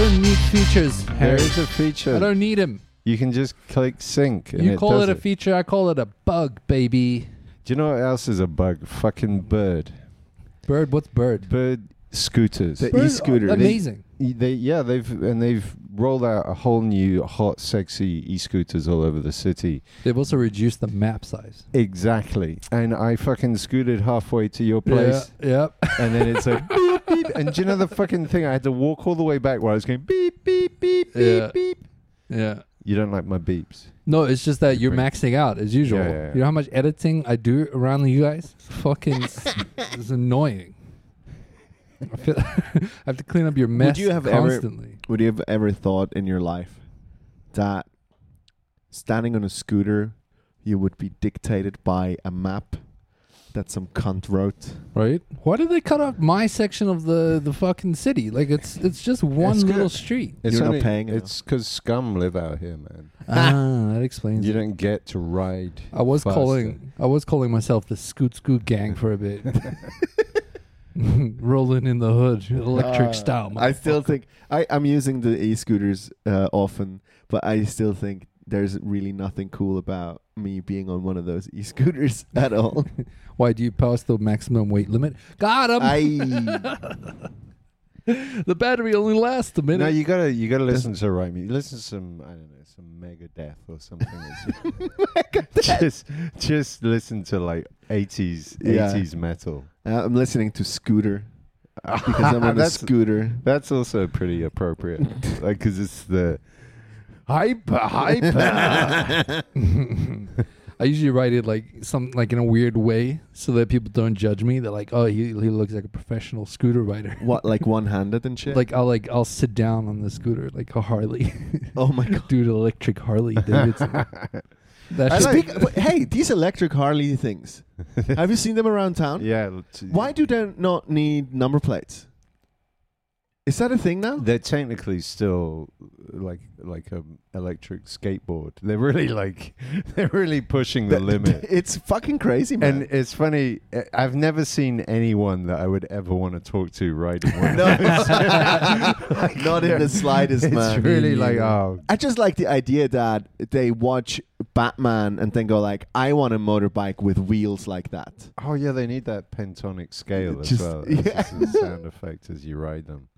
don't need features, There Harry. is a feature. I don't need him. You can just click sync. And You it call does it a feature, I call it a bug, baby. Do you know what else is a bug? Fucking bird. Bird, what's bird? Bird scooters. The Bird, e-scooter. oh, amazing. Y- They yeah they've and they've rolled out a whole new hot sexy e-scooters all over the city. They've also reduced the map size. Exactly. And I fucking scooted halfway to your place, Yeah, yep. and then it's like beep beep. And do you know the fucking thing? I had to walk all the way back while I was going beep beep beep beep Yeah. beep. yeah, yeah. You don't like my beeps? No, it's just that you're maxing out as usual. Yeah, yeah, yeah. You know how much editing I do around you guys? Fucking, it's annoying. I feel I have to clean up your mess you have ever- constantly. Would you have ever thought in your life that standing on a scooter, you would be dictated by a map that some cunt wrote? right? Why did they cut off my section of the the fucking city? Like it's it's just one It's little street. It's You're not only- paying enough. It's because scum live out here, man. ah, that explains. You it. don't get to ride. I was faster. calling I was calling myself the Scoot Scoot Gang for a bit. Rolling in the hood, electric Uh, style. I still think I, I'm using the e-scooters uh, often, but I still think there's really nothing cool about me being on one of those e-scooters at all. Why do you pass the maximum weight limit? Got him. I the battery only lasts a minute. No, you gotta you gotta listen to right music. Listen to some I don't know some Megadeth or something. Just just listen to like eighties Yeah. eighties metal. uh, I'm listening to Scooter because I'm on a that's scooter. that's also pretty appropriate, like because it's the hyper, hyper. I usually write it like some like in a weird way so that people don't judge me. They're like, "Oh, he he looks like a professional scooter rider." What, like one-handed and shit? Like I'll like I'll sit down on the scooter like a Harley, oh my god! dude, electric Harley Davidson. That shit- like- Speak, but hey, these electric Harley things. Have you seen them around town? yeah. t- Why do they not need number plates? Is that a thing now? They're technically still like like a electric skateboard. They're really like they're really pushing the Th- limit. It's fucking crazy, man. And it's funny. I- I've never seen anyone that I would ever want to talk to riding one. No. Like, not in the slightest, it's man. really like oh, I just like the idea that they watch Batman and then go like, "I want a motorbike with wheels like that." oh yeah, they need that pentonic scale as Just- well. It's yeah. just a sound effect as you ride them.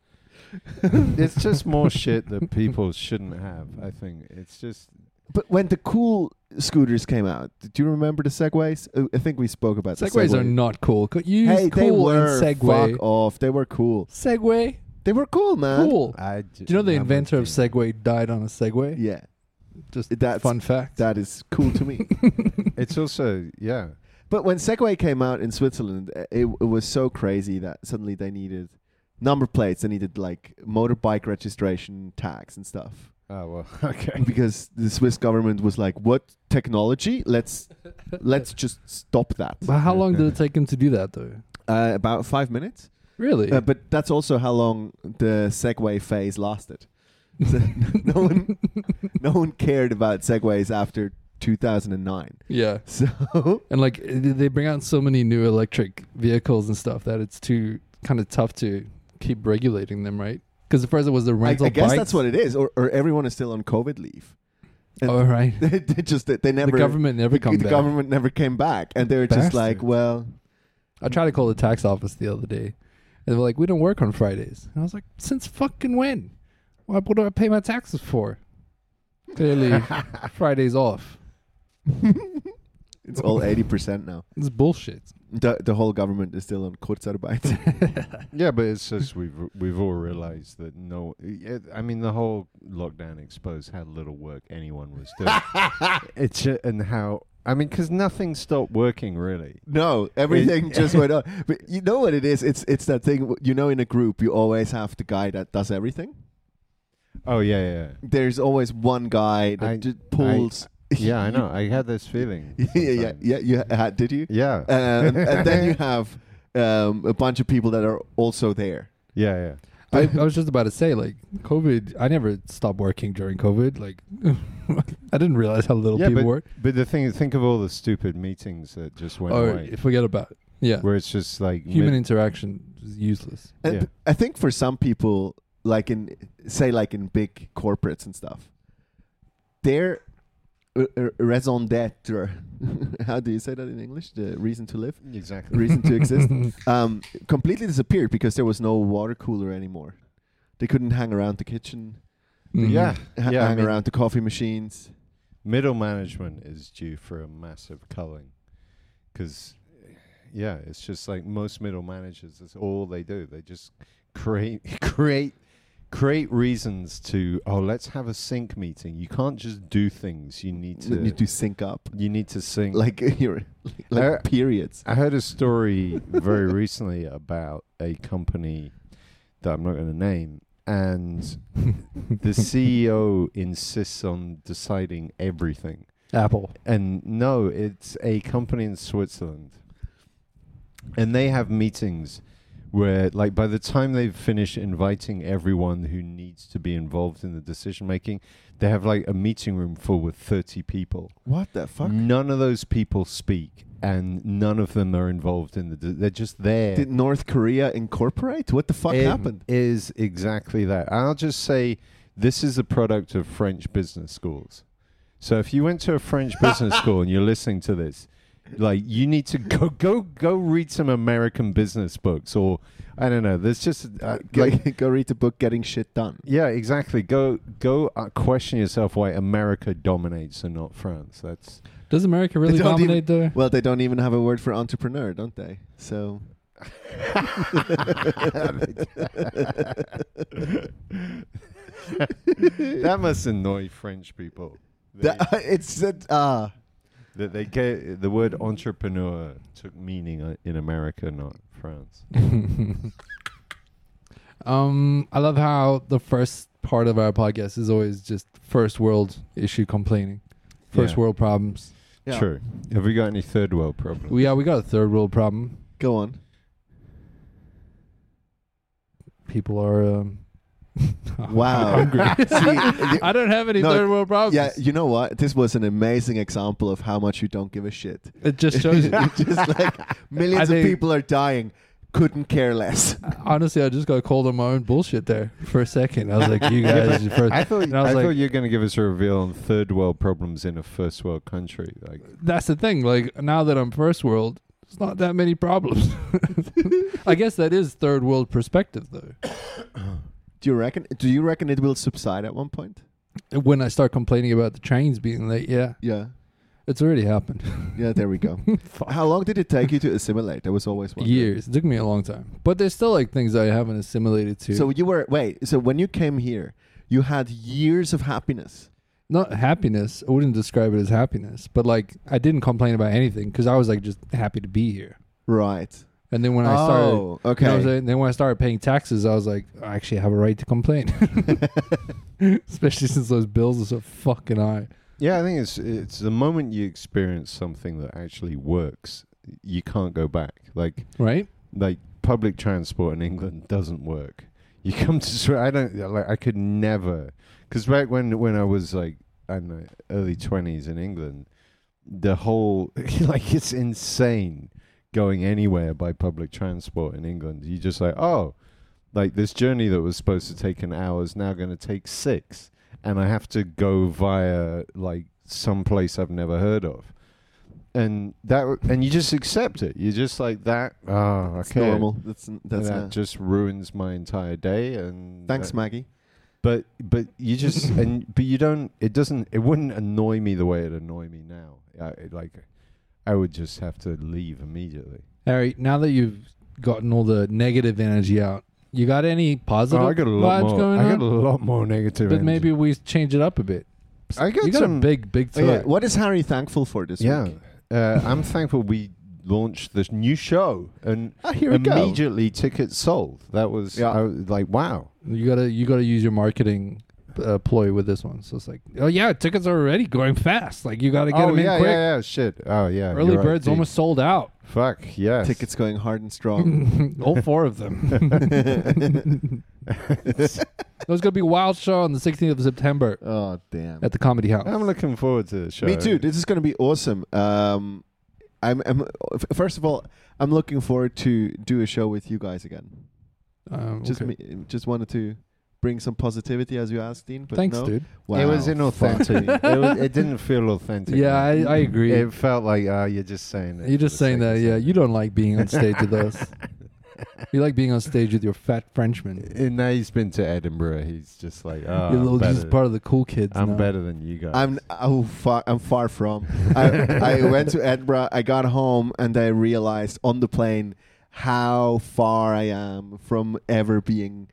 it's just more shit that people shouldn't have. I think it's just But when the cool scooters came out, do you remember the Segways? Uh, I think we spoke about the Segways are not cool. Co- Use Hey, they were and Segway. fuck off. They were cool. Segway, They were cool, man. cool. I. Do you know the inventor of Segway died on a Segway? Yeah, Just that fun fact. that is cool to me. It's also yeah. But when Segway came out in Switzerland, uh, it, it was so crazy that suddenly they needed number plates. They needed like motorbike registration tags and stuff. Oh well, okay. because the Swiss government was like, "What technology? Let's let's just stop that." But how long did it take him to do that, though? Uh, about five minutes. Really? Uh, but that's also how long the Segway phase lasted. So no one, no one cared about Segways after 2009. yeah. So And like they bring out so many new electric vehicles and stuff that it's too kind of tough to keep regulating them, right? Because the first it was the I, rental I guess bikes. that's what it is, or, or everyone is still on COVID leave. And Oh right. they, they just they never the government never come the back. government never came back, and they were just like, "Well, I tried to call the tax office the other day, and they were like, "We don't work on Fridays." And I was like, "Since fucking when? What, what do I pay my taxes for?" Clearly, Friday's off. it's all eighty percent now." It's bullshit. The the whole government is still on Kurzarbeit. Yeah, but it's just we've we've all realized that no, yeah, I mean the whole lockdown exposed how little work anyone was doing. it's ju- and how I mean because nothing stopped working really. No, everything It- just went on. But you know what it is? It's it's that thing. You know, in a group, you always have the guy that does everything. Oh yeah, yeah, There's always one guy that I- just pulls. Yeah. I know. I had this feeling. yeah, yeah, yeah. You had, did you? yeah. Um, and then you have um, a bunch of people that are also there. yeah, yeah. I, I was just about to say, like, COVID. I never stopped working during COVID. Like, I didn't realize how little Yeah, people work. But the thing, is, think of all the stupid meetings that just went Oh, away, forget about it. Yeah, where it's just like human mid- interaction is useless. And Yeah. I think for some people, like in say like in big corporates and stuff, their uh, raison d'être. how do you say that in English? The reason to live, Exactly. reason to exist, um, completely disappeared because there was no water cooler anymore. They couldn't hang around the kitchen, Mhm. Yeah. ha- Yeah, I hang mean- around the coffee machines. Middle management is due for a massive culling, because yeah, it's just like most middle managers. That's all they do. They just create create create reasons to oh let's have a sync meeting. You can't just do things. You need to You need to sync up, you need to sync. like you're like Uh, periods. I heard a story very recently about a company that I'm not going to name, and the CEO insists on deciding everything. Apple. And no, it's a company in Switzerland. And they have meetings where, like, by the time they've finished inviting everyone who needs to be involved in the decision making, they have like a meeting room full with 30 people. What the fuck? None of those people speak, and none of them are involved in the. De- they're just there. Did North Korea incorporate? What the fuck It happened? Is exactly that. I'll just say this is a product of French business schools. So if you went to a French business school and you're listening to this, like you need to go go go read some American business books or I don't know. There's just uh, Go, like go read the book Getting Shit Done. yeah, exactly. Go go uh, question yourself why America dominates and not France. That's Does America really don't even- dominate the? Well, they don't even have a word for entrepreneur, don't they? So that must annoy French people. They- that, it's that uh That they get the word entrepreneur took meaning uh, in America, not France. um, I love how the first part of our podcast is always just first world issue complaining, first Yeah. world problems. yeah. True. Have we got any third world problems? We, yeah, we got a third world problem. Go on. People are um, Wow. hungry. See, I don't have any No, third world problems. Yeah, you know what? This was an amazing example of how much you don't give a shit. it just shows. you. Just like millions I of people are dying. Couldn't care less. Honestly, I just got called on my own bullshit there for a second. I was like, "You guys." but first. I thought And I I like- thought you were going to give us a reveal on third world problems in a first world country. Like, That's the thing. Like now that I'm first world, it's not that many problems. I guess that is third world perspective, though. Do you reckon? Do you reckon it will subside at one point? When I start complaining about the trains being late, yeah, Yeah. it's already happened. Yeah. There we go. How long did it take you to assimilate? That was always one. Years. It took me a long time, but there's still like things I haven't assimilated to. So you were wait. So when you came here, you had years of happiness. not happiness. I wouldn't describe it as happiness, but like I didn't complain about anything because I was like just happy to be here. Right. And then when I started, oh, You okay. know what I'm saying? Then when I started paying taxes, I was like, I actually have a right to complain. Especially since those bills are so fucking high. yeah, I think it's it's the moment you experience something that actually works, you can't go back. Like, Right? like public transport in England doesn't work. You come to I don't like I could never because back when when I was like I don't know early twenties in England, the whole like it's insane going anywhere by public transport in England. You just like oh, like this journey that was supposed to take an hour is now going to take six, and I have to go via like some place I've never heard of. And that, and you just accept it. You're just like that. Oh, okay. normal. That's that's. that just ruins my entire day. And thanks, uh, Maggie. But but you just and but you don't. It doesn't. It wouldn't annoy me the way it annoy me now. I, it, like, I would just have to leave immediately. Harry, now that you've gotten all the negative energy out, you got any positive Oh, I got a lot vibes more. going I on? got a lot more negative. but energy. maybe we change it up a bit. I got you got some a big, big Oh, thought. yeah. What is Harry thankful for this Yeah, week? uh, I'm thankful we launched this new show and Ah, here we go. immediately tickets sold. That was Yeah. I was like wow. You gotta, you gotta use your marketing uh, ploy with this one. So it's like, oh yeah, tickets are already going fast. Like you gotta get oh them in yeah, quick. yeah, yeah. Shit. Oh yeah. Early you're right, birds dude. almost sold out. Fuck yes. Tickets going hard and strong. all four of them. It was gonna be a wild show on the 16th of September oh damn. at the Comedy House. I'm looking forward to the show. Me too. This is going to be awesome. Um, I'm, I'm. f- First of all, I'm looking forward to do a show with you guys again. Um, Just okay. me. Just wanted to bring some positivity as you asked, Dean. But Thanks, no. dude. Wow, it was fuck inauthentic. it, was, it didn't feel authentic. Yeah, I, I agree. It felt like, ah, you're just saying that. You're just saying that, yeah. You don't like being on stage with us. You like being on stage with your fat Frenchman. And now he's been to Edinburgh. He's just like, oh, You're I'm, little- better, just part of the cool kids. I'm now. better than you guys. I'm oh far I'm far from. I, I went to Edinburgh. I got home and I realized on the plane how far I am from ever being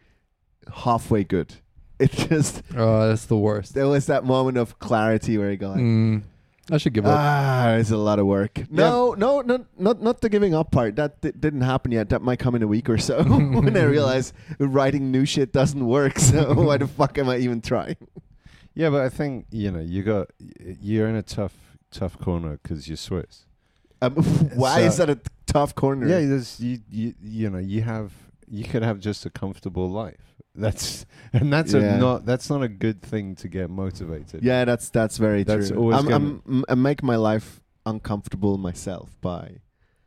halfway good. It just Oh, that's the worst. there was that moment of clarity where I go like, Mm, I should give up. ah, it's a lot of work. No, no, no, not not the giving up part. That di- didn't happen yet. That might come in a week or so when I realize writing new shit doesn't work. So why the fuck am I even trying? yeah, but I think you know you got you're in a tough tough corner because you're Swiss. Um, why So- is that a tough corner? Yeah, you you you know you have you could have just a comfortable life. That's and that's Yeah. a not that's not a good thing to get motivated. Yeah, that's that's very That's true. always I'm, I'm I make my life uncomfortable myself by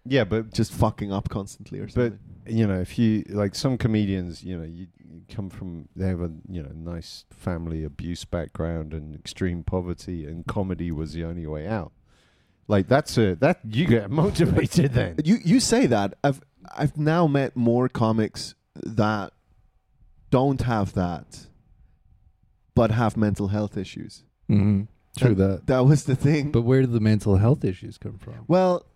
yeah, but just fucking up constantly or something. But- you know if you like some comedians, you know you, you come from they have a you know nice family abuse background and extreme poverty, and comedy was the only way out. Like that's a that you get motivated then. you you say that I've I've now met more comics that don't have that, but have mental health issues. hmm True And that. That was the thing. But where did the mental health issues come from? well,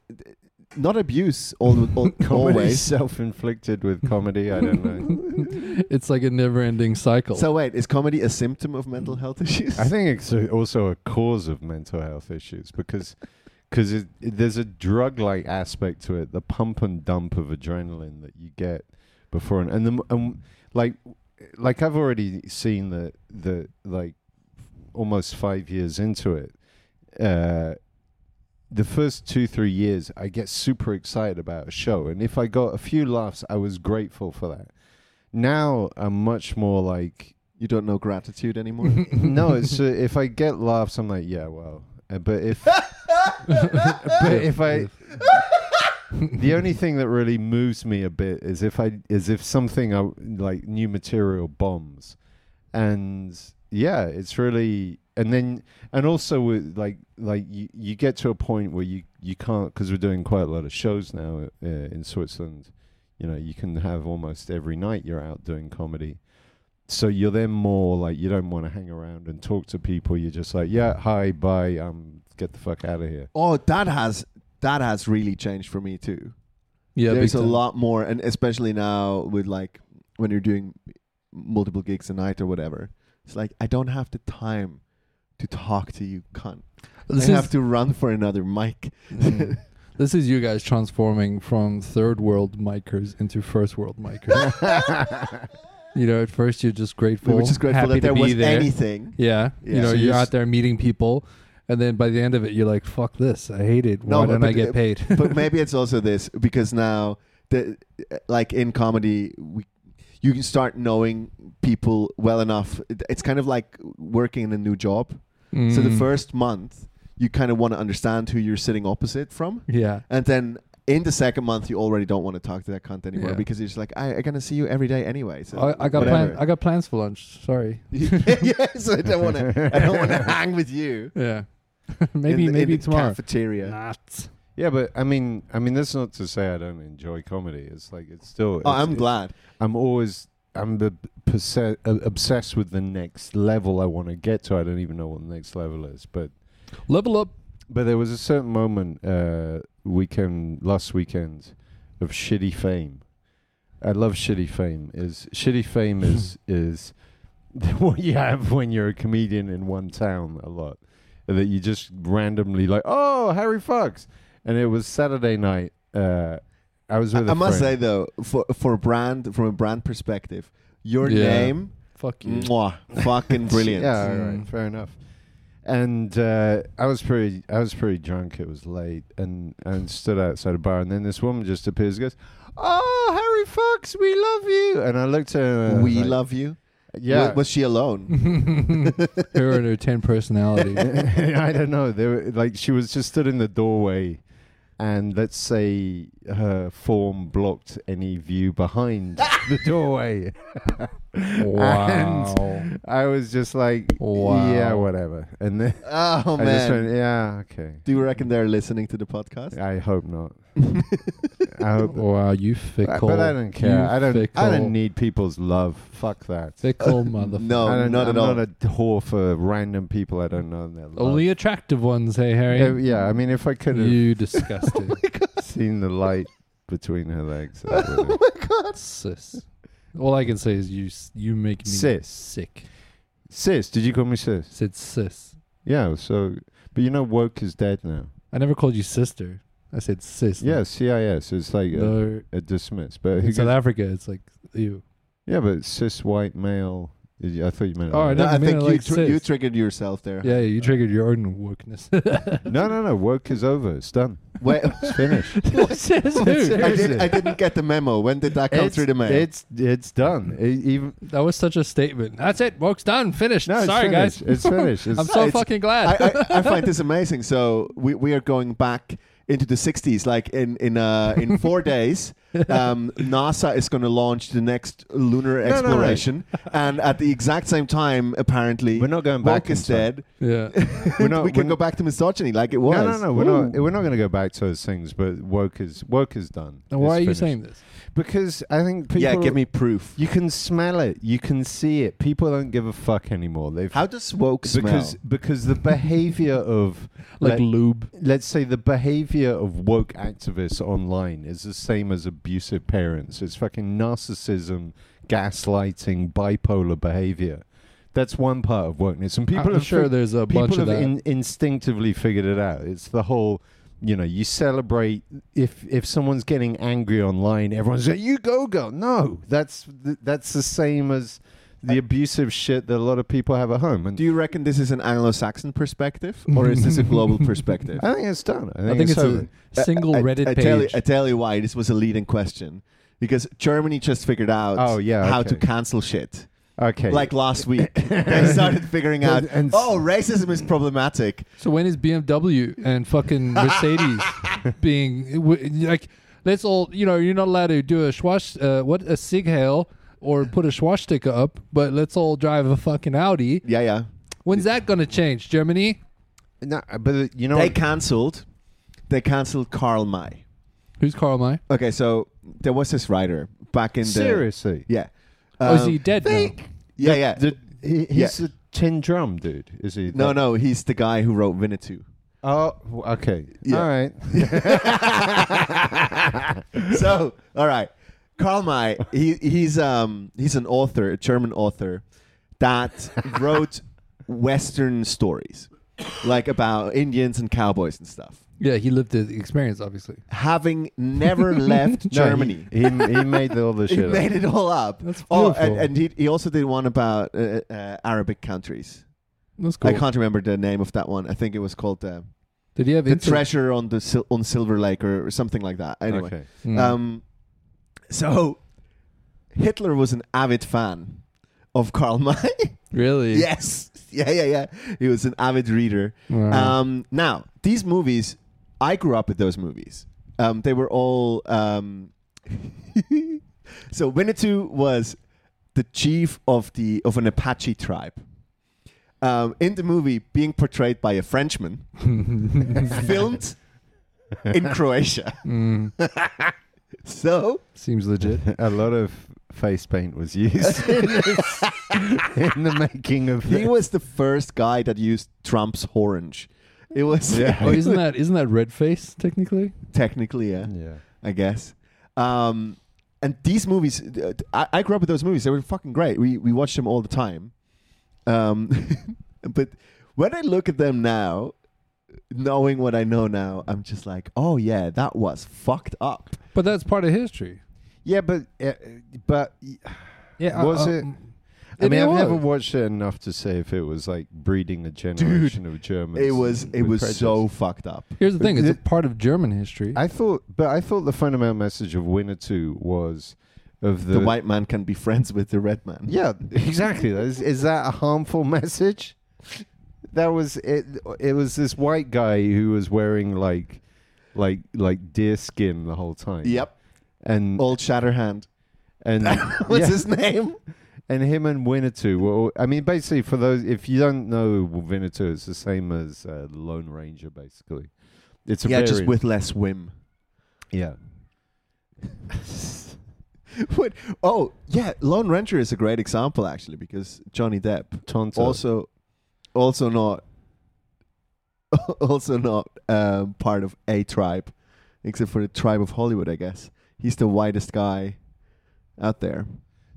not abuse all, all always. self-inflicted with comedy. I don't know. it's like a never-ending cycle. So wait, is comedy a symptom of mental health issues? I think it's a, also a cause of mental health issues because because it, it- there's a drug-like aspect to it, the pump and dump of adrenaline that you get before and and, the, and like like I've already seen the the like almost five years into it. Uh, the first two three years, I get super excited about a show, and if I got a few laughs, I was grateful for that. Now I'm much more like you don't know gratitude anymore. no, it's uh, if I get laughs, I'm like, yeah, well. Uh, but if but if I the only thing that really moves me a bit is if I is if something I, like new material bombs, and yeah, it's really and then and also with like like you you get to a point where you you can't because we're doing quite a lot of shows now uh, in Switzerland. You know, you can have almost every night you're out doing comedy. So you're then more like you don't want to hang around and talk to people. You're just like, yeah, hi, bye, um, get the fuck out of here. oh, that has that has really changed for me too. yeah, There's a lot more, and especially now with like when you're doing multiple gigs a night or whatever. It's like I don't have the time to talk to you, cunt. This I have to run for another mic. Mm. this is you guys transforming from third world micers into first world micers. you know, at first you're just grateful, we just grateful happy that there was there. anything. Yeah, Yeah. you know, So you're you're out there meeting people, and then by the end of it, you're like, "Fuck this! I hate it. No, Why but- don't I get paid?" but maybe it's also this because now the like in comedy we you can start knowing people well enough it's kind of like working in a new job so the Mm. first month you kind of want to understand who you're sitting opposite from yeah, and then in the second month you already don't want to talk to that cunt anymore Yeah. because you're just like I, I'm gonna see you every day anyway so I, I got plan, I got plans for lunch. Sorry. yes I don't want to I don't want to hang with you Yeah, maybe in the, maybe in the tomorrow. cafeteria Not. Yeah, but I mean, I mean, that's not to say I don't enjoy comedy. It's like it's still. oh I'm it's- glad I'm always. I'm the perse- uh, obsessed with the next level I want to get to. I don't even know what the next level is, but Level up. but there was a certain moment uh, weekend last weekend of shitty fame. I love shitty fame. Is shitty fame is is what you have when you're a comedian in one town a lot. That you just randomly like, oh Harry Fox, and it was Saturday night. Uh, I was with. I a must say though, for for brand from a brand perspective, your Yeah. name, Fuck you. mwah, fucking brilliant. Yeah, all Mm. right, fair enough. And uh, I was pretty, I was pretty drunk. It was late, and and stood outside a bar, and then this woman just appears, and goes, "Oh, Harry Fox, we love you." And I looked at her. and I was we like, love you. Yeah, Wa- was she alone? Her and her ten personality. I don't know. They were like she was just stood in the doorway, and let's say her form blocked any view behind the doorway. Wow. I was just like, Wow. yeah, whatever. And then Oh I just man. went, yeah, okay. Do you reckon they're listening to the podcast? I hope not. I hope. wow, you fickle. but I don't care. You I don't. I don't need people's love. Fuck that. fickle motherfucker. no, I don't, not I'm at all. not a whore for random people I don't know. and their love. Only attractive ones, hey Harry. Yeah, yeah, I mean, if I could have you disgusting seen the light between her legs, oh my god. sis. All I can say is you. s- You make me Sis. sick. sis. Did you call me sis? Said sis. Yeah. So, but you know, woke is dead now. I never called you sister. I said sis. Yeah, CIS. It's like a, No, a dismiss. But who in South gives- Africa, it's like you. yeah, but cis white male. I thought you meant. Oh, I No, I meant think it you, like tr- you triggered yourself there. Yeah, you triggered your own wokeness. no, no, no. Work is over. It's done. Wait, It's finished. Says who? I, did, I didn't get the memo. When did that come it's, through the mail? It's it's done. E- even That was such a statement. That's it. Work's done. Finished. no, it's Sorry, finished. guys. It's finished. It's, I'm so It's- fucking glad. I, I, I find this amazing. So we, we are going back into the 60s. Like in in uh, in four days, um, NASA is going to launch the next lunar no, no. exploration, and at the exact same time, apparently, we're not going back. woke is dead. yeah. We're not- we can we're- go back to misogyny like it was. No, no, no. We're Ooh. not. We're not going to go back to those things. But woke is woke is done. And why It's are you saying this? Because I think people. yeah, give me proof. You can smell it. You can see it. People don't give a fuck anymore. They've How does woke because smell? because the behavior of Like let- lube. let's say the behavior of woke activists online is the same as abusive parents. It's fucking narcissism, gaslighting, bipolar behavior. That's one part of wokeness, and people I'm have sure fi- there's a people bunch of that. in, instinctively figured it out. It's the whole, you know, you celebrate if if someone's getting angry online, everyone's like, "You go, girl." No, that's that's the same as the abusive shit that a lot of people have at home. And Do you reckon this is an Anglo-Saxon perspective, or is this a global perspective? I think it's done. I think, I think it's over. a single I- I- Reddit I, page. Tell you, I tell you why this was a leading question. Because Germany just figured out Oh, yeah, how to cancel shit. Okay. Like last week. they started figuring out, And- and- oh, racism is problematic. So when is BMW and fucking Mercedes being w- like? Let's all you know. You're not allowed to do a schwash, uh, what a Sieg Heil or put a swastika up, but let's all drive a fucking Audi. Yeah, yeah. When's that gonna change? Germany? no, but uh, you know, They what? cancelled. They cancelled Karl May. Who's Karl May? Okay, so there was this writer back in the seriously. yeah. Oh, is Um, he dead now? Yeah, yeah. The, he, he's a tin drum dude. Is he? no, That- no, he's the guy who wrote Winnetou. Oh, okay. Yeah. All right. so, all right, Karl May. He he's um he's an author, a German author that wrote Western stories, like about Indians and cowboys and stuff. Yeah, he lived the experience, obviously. Having never left No, Germany. He, he, he made all the He shit. made it all up. That's Oh, beautiful. and, and he, he also did one about uh, uh, Arabic countries. That's cool. I can't remember the name of that one. I think it was called uh, Did he have "The inter- Treasure on the Sil- on Silver Lake" or, or something like that. Anyway, Okay. Mm. Um, so Hitler was an avid fan of Karl May. really? yes, yeah, yeah, yeah. He was an avid reader. Wow. Um, now these movies, I grew up with those movies. Um, they were all. Um, so Winnetou was the chief of the of an Apache tribe. Um, in the movie, being portrayed by a Frenchman, filmed in Croatia. Mm, So seems legit. A lot of face paint was used in, this- in the making of he this. was the first guy that used Trump's orange. It was Yeah. Oh, isn't that isn't that red face technically? technically yeah, Yeah. I guess. Um, and these movies, uh, I, I grew up with those movies. They were fucking great. We we watched them all the time. Um, but when I look at them now, knowing what I know now, I'm just like, oh yeah, that was fucked up. But that's part of history. Yeah, but uh, but Yeah. Uh, was uh, it- mm. I mean, I've was. never watched it enough to say if it was like breeding a generation of Germans. It was it was prejudice. so fucked up. Here's the thing: it's a It- part of German history. I thought, but I thought the fundamental message of Winner Winnetou was of the, The, white man can be friends with the red man. Yeah, exactly. is, is that a harmful message? That was it. It was this white guy who was wearing like, like, like deer skin the whole time. Yep. And Old Shatterhand. and What's yeah, his name? and him and Winnetou. Well, I mean, basically, for those if you don't know Winnetou, it's the same as uh, Lone Ranger. Basically, it's a yeah, just with less whim. yeah. what? Oh, yeah, Lone Ranger is a great example actually because Johnny Depp Tonto. also also not also not um, part of a tribe except for the tribe of Hollywood, I guess. He's the whitest guy out there.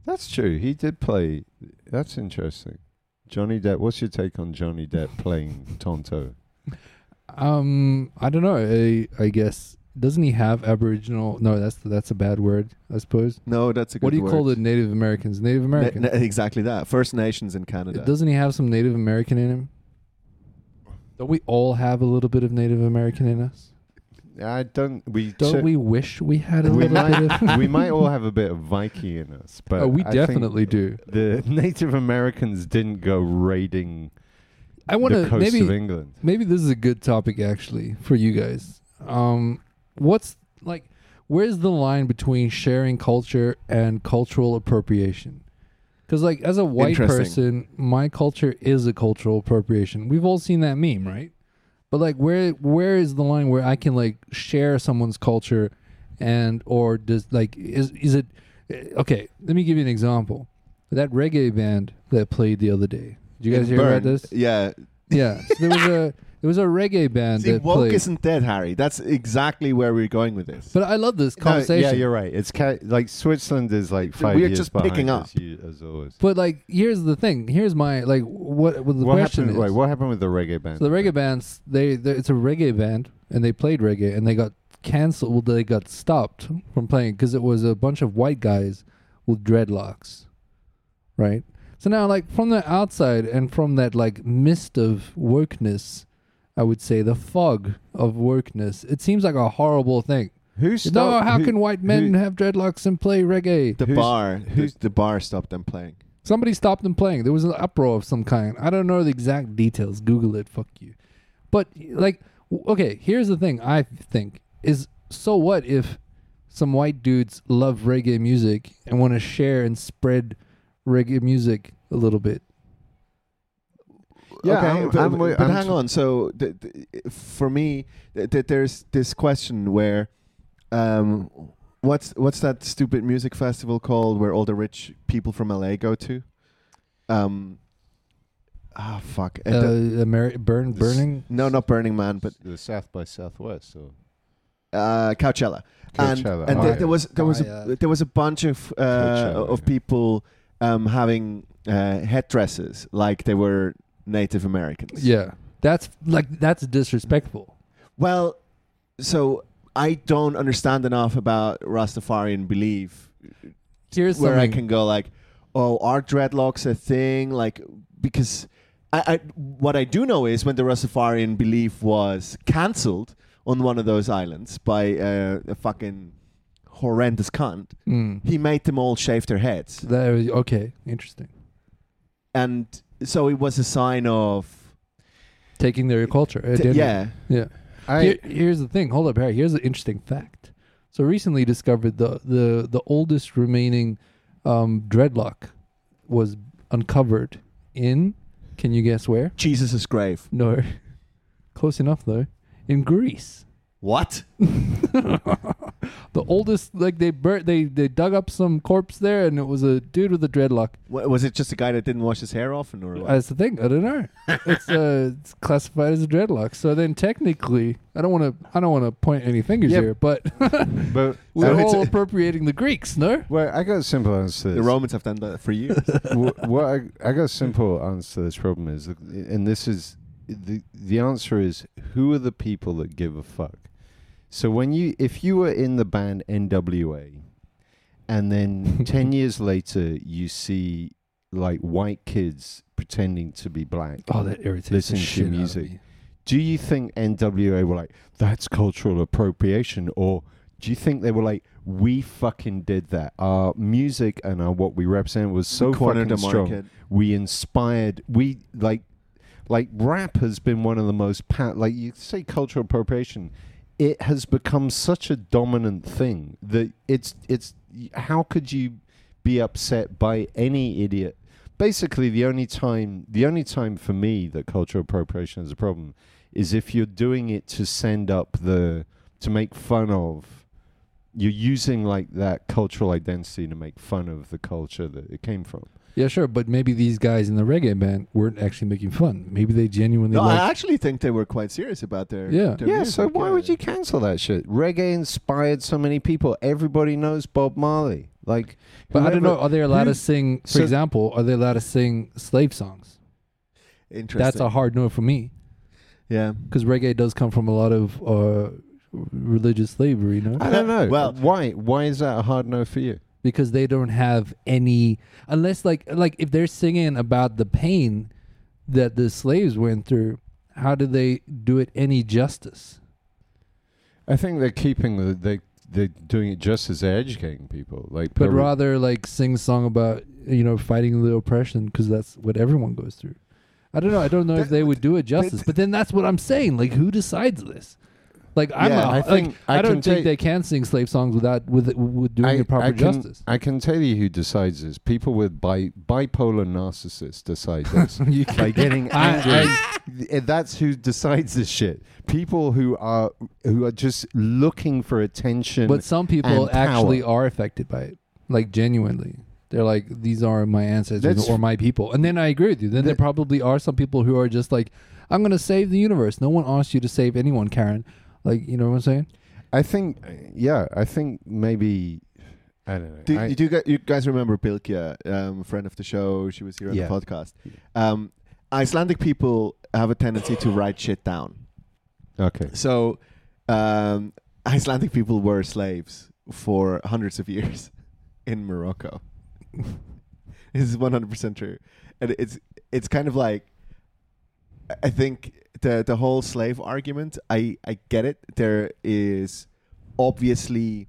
That's true. He did play. That's interesting. Johnny Depp. What's your take on Johnny Depp playing Tonto? Um, I don't know. I, I guess doesn't he have Aboriginal? No, that's that's a bad word, I suppose. No, that's a good word. What do you call word. the Native Americans? Native Na- American. na- exactly that. First Nations in Canada. Doesn't he have some Native American in him? Don't we all have a little bit of Native American in us? I don't. We Don't ch- we wish we had a we little might. bit of? we might all have a bit of Viking in us, but oh, we I think definitely do. The Native Americans didn't go raiding I want the to coast maybe of England. maybe this is a good topic actually for you guys. Um, what's like, where's the line between sharing culture and cultural appropriation? Because like, as a white Interesting. person, my culture is a cultural appropriation. We've all seen that meme, right? But like, where where is the line where I can like share someone's culture, and or does like is is it eh, okay? Let me give you an example. That reggae band that played the other day. Did you guys hear about this? Yeah. Yeah, so there was a there was a reggae band See, that woke played. isn't dead, Harry. That's exactly where we're going with this. But I love this conversation. yeah, you're right. It's ca- like Switzerland is like five We're years just behind picking us, up. you- as always. But like, here's the thing. Here's my like what, the what question happened? is. Wait, what happened with the reggae band? so the reggae bands, they, they it's a reggae band, and they played reggae, and they got canceled. They got stopped from playing because it was a bunch of white guys with dreadlocks, right? So now, like from the outside and from that like mist of wokeness, I would say the fog of wokeness, it seems like a horrible thing. Who No, how who- can white men who- have dreadlocks and play reggae? the who's- bar, who's- the, the bar stopped them playing. Somebody stopped them playing. There was an uproar of some kind. I don't know the exact details. Google it. Fuck you. But like, okay, here's the thing. I think is so what if some white dudes love reggae music and want to share and spread reggae music a little bit? Yeah, okay, I'm- but, I'm but- I'm hang t- on. So, th- th- for me, th- th- there's this question where, um, what's what's that stupid music festival called where all the rich people from LA go to? Um, ah, fuck. Uh, the- Ameri- burn, This- burning. no, not Burning Man, but the South by Southwest or uh, Coachella. And, Coachella. and Oh, there, yeah. there was there was Oh, a, yeah. there was a bunch of uh, of yeah. people um, having uh, headdresses like they were Native Americans. Yeah, that's like that's disrespectful. Well, so I don't understand enough about Rastafarian belief Here's where I can go like, oh, are dreadlocks a thing? Like because I, I what I do know is when the Rastafarian belief was cancelled on one of those islands by uh, a fucking horrendous cunt, Mm. he made them all shave their heads, That was- okay, interesting. And so it was a sign of Taking their culture. t- identity. yeah. yeah. I, Here, here's the thing. Hold up, Harry. Here's an interesting fact. So recently discovered the the the oldest remaining um, dreadlock was uncovered in. Can you guess where? Jesus' grave. No, close enough though. In Greece. What? the oldest, like they bur- they they dug up some corpse there, and it was a dude with a dreadlock. Wa- Was it just a guy that didn't wash his hair often, or what? That's the thing. I don't know. it's uh, it's classified as a dreadlock. So then technically, I don't want to I don't want to point any fingers Yeah. here, but but we're So it's all a- appropriating the Greeks, no? well, I got a simple answer. To the this. Romans have done that for years. Wh- what I, I got a simple answer to this problem is, and this is the the answer is who are the people that give a fuck. So when you if you were in the band NWA, and then ten years later you see like white kids pretending to be black, Oh, that irritates Listen the to shit out of music. do you think NWA were like that's cultural appropriation, or do you think they were like we fucking did that? Our music and our what we represent was so fucking strong we inspired we like like rap has been one of the most pa- like you say cultural appropriation it has become such a dominant thing that it's it's how could you be upset by any idiot. Basically, the only time the only time for me that cultural appropriation is a problem is if you're doing it to send up the to make fun of you're using like that cultural identity to make fun of the culture that it came from. Yeah, sure, but maybe these guys in the reggae band weren't actually making fun. Maybe they genuinely No, like. I actually think they were quite serious about their. Yeah. their Yeah, music, so why would you cancel that shit? Reggae inspired so many people. Everybody knows Bob Marley. Like, but I don't know. Are they allowed who- to sing? For so- example, are they allowed to sing slave songs? Interesting. That's a hard no for me yeah. because reggae does come from a lot of uh, religious slavery. No, I don't know. Well- why? Why is that a hard no for you? Because they don't have any unless like like if they're singing about the pain that the slaves went through how do they do it any justice I think they're keeping the they they're doing it just as they're educating people. Like, but rather like sing a song about you know fighting the oppression because that's what everyone goes through i don't know i don't know if they would do it justice but then that's what i'm saying like who decides this like i'm Yeah, not, I like, i, I don't think tell- they can sing slave songs without with with doing I, it proper I can, justice I can tell you who decides this. People with bi- bipolar narcissists decide this. by getting angry. Eh, that's who decides this shit. People who are who are just looking for attention. But some people actually are affected by it, like genuinely. They're like, these are my ancestors That's- or my people. And then I agree with you. Then there probably are some people who are just like, I'm going to save the universe. No one asked you to save anyone, Karen. Like, you know what I'm saying? I think, yeah, I think maybe I don't know. Do, I- do you, guys, you guys remember Bilkia, um, friend of the show? She was here on Yeah. the podcast. Um, Icelandic people have a tendency to write shit down. okay. So, um, Icelandic people were slaves for hundreds of years in Morocco. this is one hundred percent true, and it's it's kind of like I- think the the whole slave argument. I I get it. There is obviously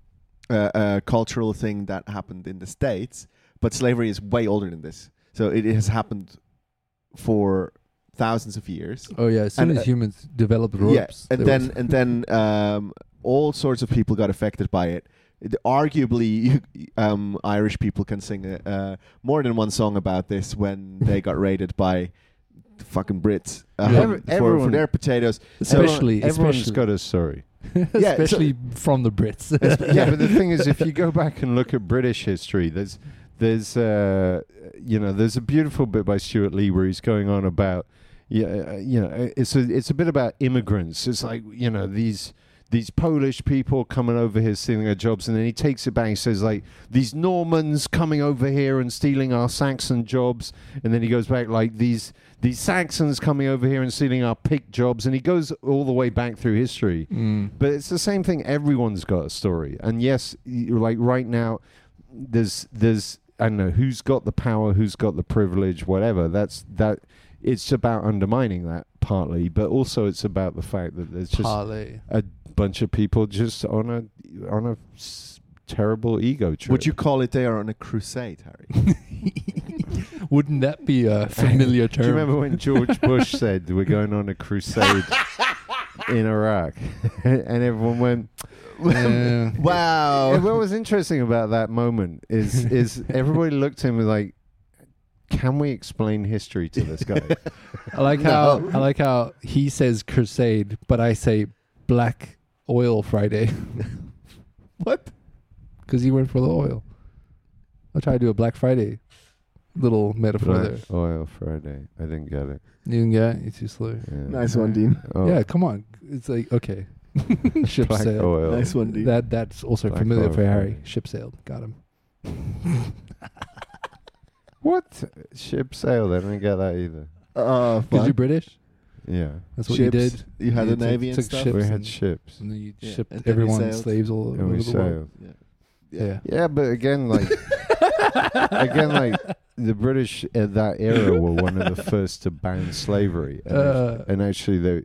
a, a cultural thing that happened in the states, but slavery is way older than this. So it has happened for thousands of years. Oh, yeah. As soon And, as uh, humans developed ropes. Yeah, and then and then um, all sorts of people got affected by it. It- arguably, um, Irish people can sing uh, more than one song about this when they got raided by the fucking Brits um, Yeah. Every- for, for their potatoes. especially, everyone's especially, got a story. Yeah, so- especially from the Brits. yeah, but the thing is, if you go back and look at British history, there's there's uh, you know there's a beautiful bit by Stewart Lee where he's going on about yeah uh, you know it's a it's a bit about immigrants. It's like you know these these Polish people coming over here stealing our jobs, and then he takes it back. He says like these Normans coming over here and stealing our Saxon jobs, and then he goes back like these these Saxons coming over here and stealing our Pict jobs, and he goes all the way back through history. Mm. But it's the same thing. Everyone's got a story, and yes, you like right now, there's there's I don't know who's got the power, who's got the privilege, whatever. That's that. It's about undermining that partly, but also it's about the fact that there's just Parlay. a bunch of people just on a on a s- terrible ego trip. Would you call it they are on a crusade, Harry? Wouldn't that be a familiar term? Do you remember when George Bush said we're going on a crusade in Iraq, and everyone went. Yeah. wow. Yeah, what was interesting about that moment is is everybody looked at him like, can we explain history to this guy? I like how I like how he says crusade, but I say Black Oil Friday what? because he went for the oil. I'll try to do a Black Friday little metaphor there. Black Oil Friday. I didn't get it. You didn't get it? You're too slow. Yeah. Nice one, Dean. Oh, Yeah, come on. It's like okay, ship Black sailed. Oil. Nice one, Dean. That that's also Black familiar for Harry. Friday. Ship sailed. Got him. What ship sailed? I didn't get that either. Uh, Because fun. you're British. Yeah, That's what Ships. you did. You had You a took- navy and took stuff. ships we and- had ships. And then you Yeah, shipped then everyone slaves all And over we the world. sailed. Yeah. Yeah. Yeah, but again, like again, like the British at that era were one of the first to ban slavery, and, Uh. act- and actually they.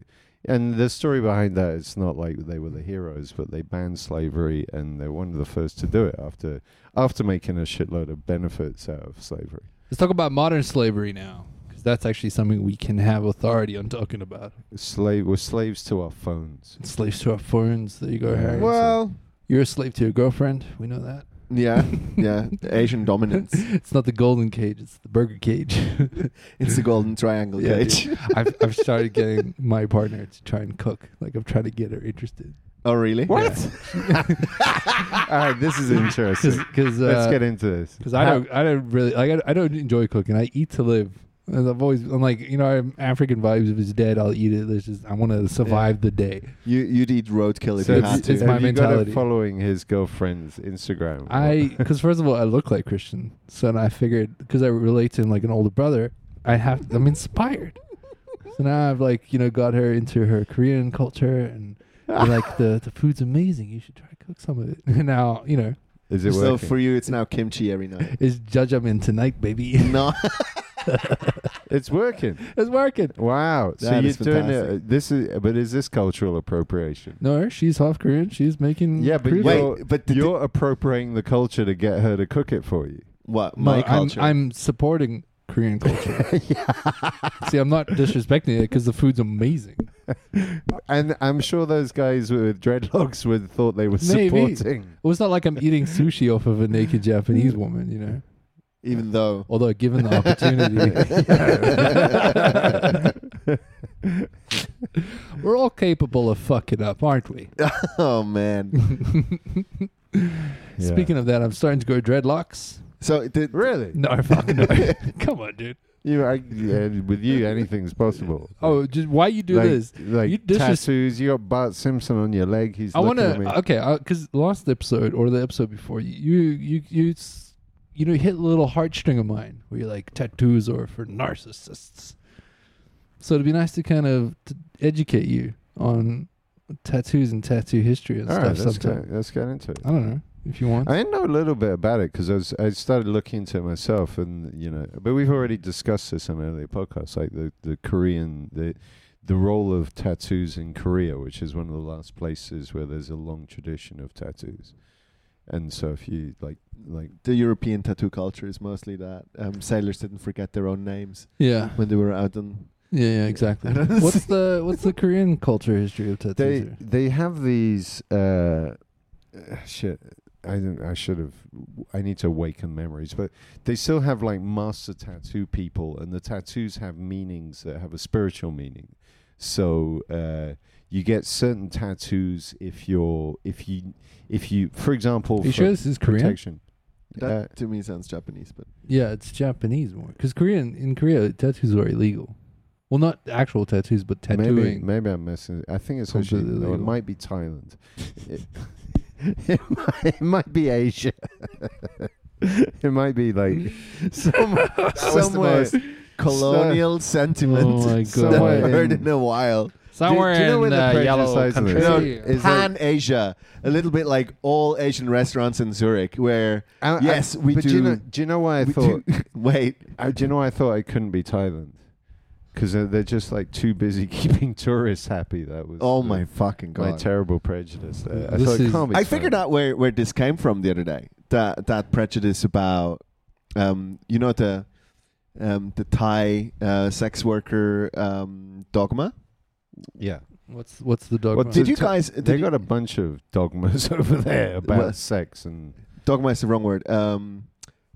And the story behind that, it's not like they were the heroes, but they banned slavery, and they're one of the first to do it after after making a shitload of benefits out of slavery. Let's talk about modern slavery now, because that's actually something we can have authority on talking about. Slave, we're slaves to our phones. Slaves to our phones. There you go, Harry. Well, You're a slave to your girlfriend. We know that. Yeah, yeah. Asian dominance. it's not the golden cage; it's the burger cage. It's the golden triangle Yeah, cage. I've I've started getting my partner to try and cook. Like I'm trying to get her interested. Oh, really? What? All right, this is interesting. Because uh, Let's get into this. because I don't I don't really like I, I don't enjoy cooking. I eat to live. And I've always I'm like you know I'm African vibes. If it's dead, I'll eat it. There's just I want to survive the day. You you'd eat roadkill if So you it's- had it's to. my have you got mentality. him following his girlfriend's Instagram? I because first of all I look like Christian, so then I figured because I relate to him like an older brother, I have I'm inspired. So now I've like you know got her into her Korean culture and we're like the the food's amazing. You should try to cook some of it. And now you know is it so working? for you, it's now kimchi every night. it's judgment tonight, baby. no, it's working. it's working. Wow. so you're doing fantastic. it. This is, uh, but is this cultural appropriation? No, she's half Korean. She's making Yeah, but Korean Wait, you're, but the- you're appropriating the culture to get her to cook it for you. what No, my I'm, culture? I'm supporting Korean culture. See, I'm not disrespecting it because the food's amazing. And I'm sure those guys with dreadlocks would thought they were Maybe. supporting. Well, it's not like I'm eating sushi off of a naked Japanese woman, you know. even though. Although given the opportunity, we're all capable of fucking up, aren't we? oh man. Yeah. Speaking of that, I'm starting to grow dreadlocks. So the, Really? No, fuck no. Come on, dude. You, I, yeah, with you, anything's possible. Oh, just why you do like, this? Like You disres- tattoos. You got Bart Simpson on your leg. He's I want looking at me. to okay, uh, because last episode or the episode before, you you you you know hit a little heartstring of mine where you're like tattoos are for narcissists. So it'd be nice to kind of t- educate you on tattoos and tattoo history and All stuff. right, let's get, let's get into it. I don't know if you want. I know a little bit about it because I, was- I started looking into it myself, and you know, but we've already discussed this on earlier podcasts, like the the Korean the the role of tattoos in Korea, which is one of the last places where there's a long tradition of tattoos. And so, if you like, like the European tattoo culture is mostly that um, sailors didn't forget their own names yeah, when they were out on. yeah, yeah, exactly. what's the what's the Korean culture history of tattoos? they here? they have these uh, uh, shit. I don't, I should have. I need to awaken memories, but they still have like master tattoo people, and the tattoos have meanings that have a spiritual meaning. So uh, you get certain tattoos if you're if you if you, for example, Are you for sure this is Korean? protection. That Uh, to me sounds Japanese, but Yeah, it's Japanese more because Korean in Korea tattoos are illegal. Well, not actual tattoos, but tattooing. Maybe, maybe I'm messing. I think it's actually no, it might be Thailand. it, it, might, it might be Asia. it might be like some, that was the somewhere. most colonial sentiment Oh my that God. I've heard in- in a while. Somewhere do you know in where the the prejudice yellow lies in this? country. No, Is like- Asia, a little bit like all Asian restaurants in Zurich, where I- I- yes, we but do. Do you, know, do you know why I thought? do- wait, uh, do you know why I thought I couldn't be Thailand? Because they're, they're just like too busy keeping tourists happy. That was oh the- my fucking god! my terrible prejudice. There. I This thought it is- can't I figured Thailand. out where where this came from the other day. That that prejudice about, um, you know the, um, the Thai uh, sex worker um, dogma. Yeah. What's what's the dogma? What Did you guys? Did They you- got a bunch of dogmas over there about Well- sex and dogma is the wrong word. Um,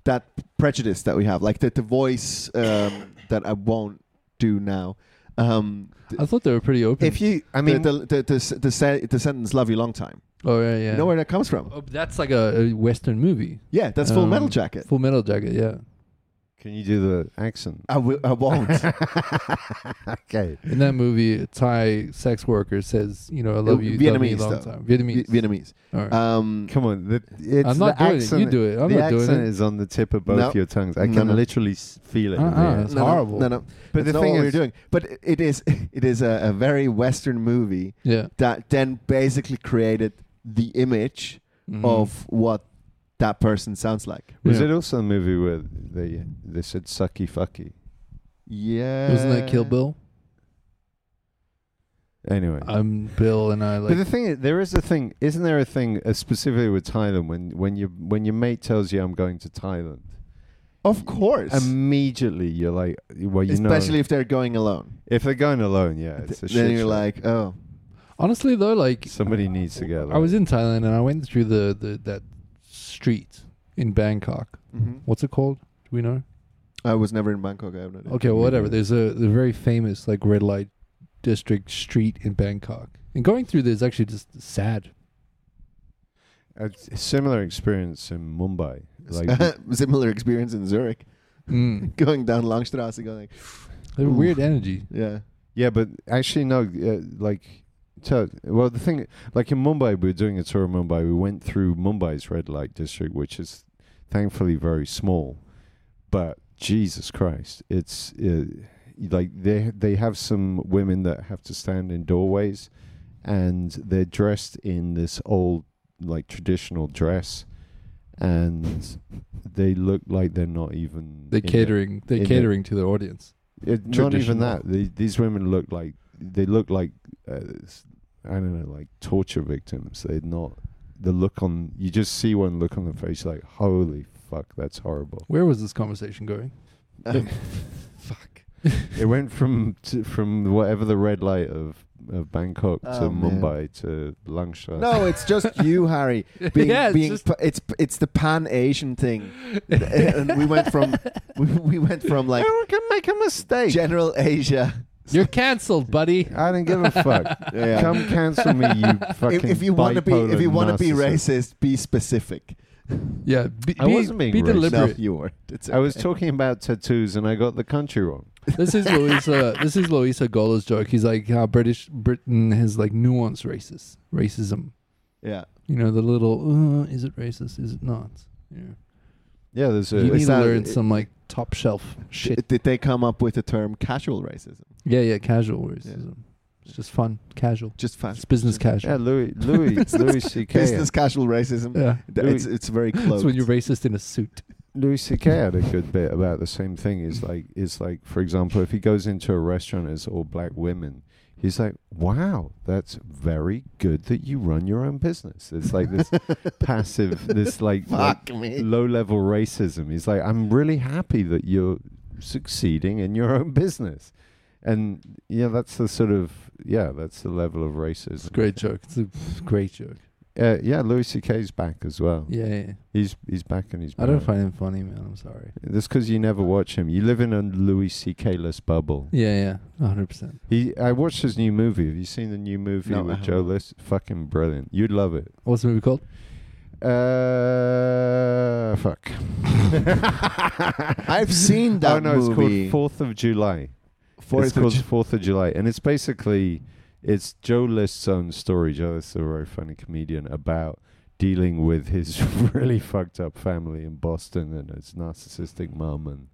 that prejudice that we have, like the the voice um, that I won't do now. Um, I thought they were pretty open. if you, I I mean, mean, the the the, the, the, se- the sentence "love you long time." oh yeah, yeah. You know where that comes from? Oh, that's like a, a Western movie. Yeah, that's Full Um, Metal Jacket. Full Metal Jacket. Yeah. Can you do the accent? I w- I won't. okay. In that movie, a Thai sex worker says, "You know, I love Uh, you, love me Vietnamese, long though. time." Vi- Vietnamese. Vietnamese. All right. Um, Come on, the, it's I'm not the doing accent, it. You do it. I'm the not doing accent it. is on the tip of both No. your tongues. I No, can no. literally s- feel it. in the Uh-uh, air. It's no, horrible. No, no. But That's the not thing what is, we're doing. But it is it is a, a very Western movie yeah. that then basically created the image Mhm. of what that person sounds like. was Yeah. it also a movie where they they said sucky fucky? Yeah. Wasn't that Kill Bill? Anyway. I'm Bill, and I like. but the thing is, there is a thing, isn't there a thing uh, specifically with Thailand when when you when your mate tells you I'm going to Thailand, Of course. immediately you're like, well, you Especially know, if they're going alone. if they're going alone, yeah, it's a Th- shit then you're show. like, oh. Honestly, though, like somebody needs to go. I was in Thailand and I went through the, the that street in Bangkok. hmm What's it called? Do we know? I was never in Bangkok. I have no idea. Okay, well, whatever. There's a the very famous like red light district street in Bangkok, and going through there is actually just sad. A similar experience in Mumbai. Like Similar experience in Zurich. Mm. Going down Langstrasse, going, They have weird energy. yeah. Yeah, but actually, no. Uh, like, to, well, the thing, like in Mumbai, we were doing a tour of Mumbai. We went through Mumbai's red light district, which is thankfully very small. But Jesus Christ, it's uh, like they they have some women that have to stand in doorways, and they're dressed in this old like traditional dress, and they look like they're not even They're in the- catering. They're in the- catering to their audience. it, not even that. They, these women look like they look like uh, I don't know, like torture victims. They're not. The look on you just see one look on the face like holy fuck, that's horrible. Where was this conversation going? Fuck. it went from to, from whatever the red light of, of Bangkok to Oh, man. Mumbai to Langstrasse. No, it's just you, Harry. Being, Yeah, it's being just- pa- it's it's the pan Asian thing, and we went from we, we went from like Everyone can make a mistake. general Asia. You're cancelled, buddy. I don't give a fuck. Yeah. Come cancel me, you fucking. if, if you want to be if you want to be racist, be specific. Yeah, be, I be- wasn't being be racist. No, deliberate. you weren't. It's I was talking about tattoos and I got the country wrong. This is Louisa. this is Louisa Gola's joke. He's like how British Britain has like nuanced racist racism. Yeah. You know the little. Uh, is it racist? Is it not? Yeah. Yeah, there's a. you need to that- learn it- some like top shelf shit. Did, did they come up with the term casual racism? yeah, yeah. Casual racism. It's just fun, casual. Just fast. It's business casual. Yeah, casual. Louis Louis Louis C.K. Business casual racism. Yeah. Th- It's it's very close. It's when you're racist in a suit. Louis C.K. had a good bit about the same thing. Is like is like for example, if he goes into a restaurant as all black women, he's like, "Wow, that's very good that you run your own business." It's like this passive, this like, like me. low level racism. He's like, "I'm really happy that you're succeeding in your own business," and yeah, that's the sort of yeah, that's the level of It's racism. a great joke. It's a great joke. Uh, yeah, Louis C.K.'s back as well. Yeah, yeah. He's he's back and he's. Back. I don't find him funny, man. I'm sorry. That's because you never watch him. You live in a Louis C.K.-less bubble. Yeah, yeah. 100. percent He, I watched his new movie. Have you seen the new movie No, I with have Joe not. List? Fucking brilliant. You'd love it. What's the movie called? Uh, fuck. I've seen that oh no, it's called Fourth of July. Fourth it's of called Ju- Fourth of July, and it's basically it's Joe List's own story. Joe List's a very funny comedian about dealing with his really fucked up family in Boston and his narcissistic mum, and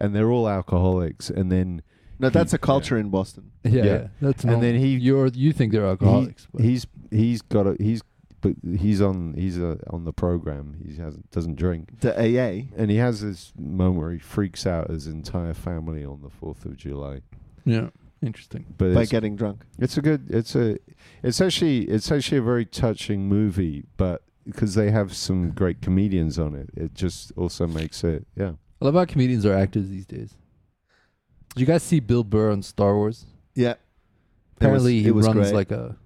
and they're all alcoholics, and then no, that's a culture in Boston. Yeah, Yeah. yeah. That's And then he- you're you think they're alcoholics. but he's he's got a he's but he's on he's uh on the program. He hasn't doesn't drink, The AA. and he has this moment where he freaks out his entire family on the Fourth of July. yeah, interesting. But by getting drunk. it's a good it's a it's actually it's actually a very touching movie, but because they have some great comedians on it, it just also makes it yeah. I love how comedians are actors these days. Did you guys see Bill Burr on Star Wars? Yeah. Apparently, it he was runs great. like a,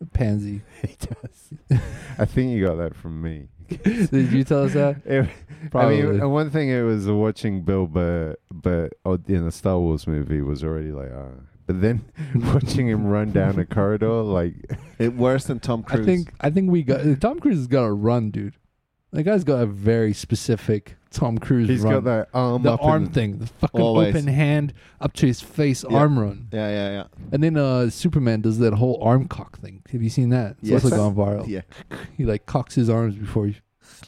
a pansy. He does. I think you got that from me. Did you tell us that? It- Probably. I mean, and one thing it was uh, watching Bill Burr, but uh, in the Star Wars movie was already like, ah. But then watching him run down a corridor, like, It worse than Tom Cruise. I think I think we got Tom Cruise has got to run, dude. That guy's got a very specific Tom Cruise he's run. got that arm the up arm in- thing, the fucking Always. open hand up to his face Yeah. arm run. Yeah, yeah, yeah. And then uh, Superman does that whole arm cock thing. Have you seen that? It's Yes. also gone viral. Yeah. He like cocks his arms before he,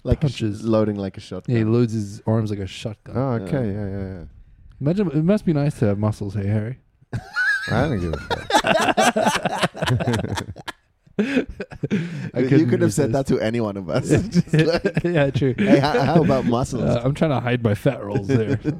Like a sh- Punches. loading like a shotgun. yeah, he loads his arms like a shotgun. Oh, okay, yeah, yeah, yeah. Imagine it must be nice to have muscles, hey Harry. I don't give a fuck. You could have said that to any one of us. Like, yeah, true. hey, how, how about muscles? Uh, I'm trying to hide my fat rolls there. Do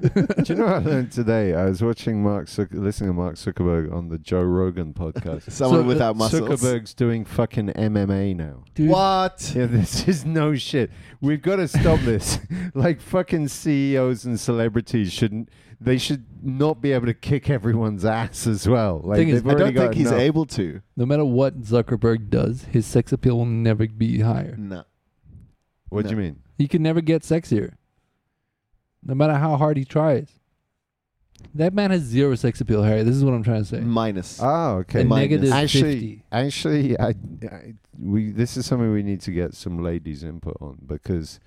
you know what I learned today? I was watching Mark, Zuck- listening to Mark Zuckerberg on the Joe Rogan podcast. Someone so, without muscles. Zuckerberg's doing fucking MMA now. Dude, What? Yeah, this is no shit. We've got to stop this. like fucking CEOs and celebrities shouldn't. They should not be able to kick everyone's ass as well. Like Thing is, they've I already don't think got he's enough. able to. No matter what Zuckerberg does, his sex appeal will never be higher. No. What do you mean? He can never get sexier, no matter how hard he tries. That man has zero sex appeal, Harry. This is what I'm trying to say. Minus. Oh, okay. A minus. negative actually, 50. actually, I, I, we this is something we need to get some ladies' input on because,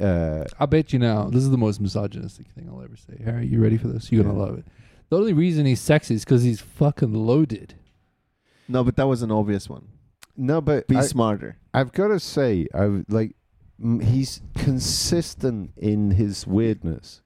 uh, I bet you now, this is the most misogynistic thing I'll ever say. Harry, you ready for this? You're going to Yeah. love it. The only reason he's sexy is because he's fucking loaded. no, but that was an obvious one. no, but Be I, smarter. I've got to say, I like mm, he's consistent in his weirdness,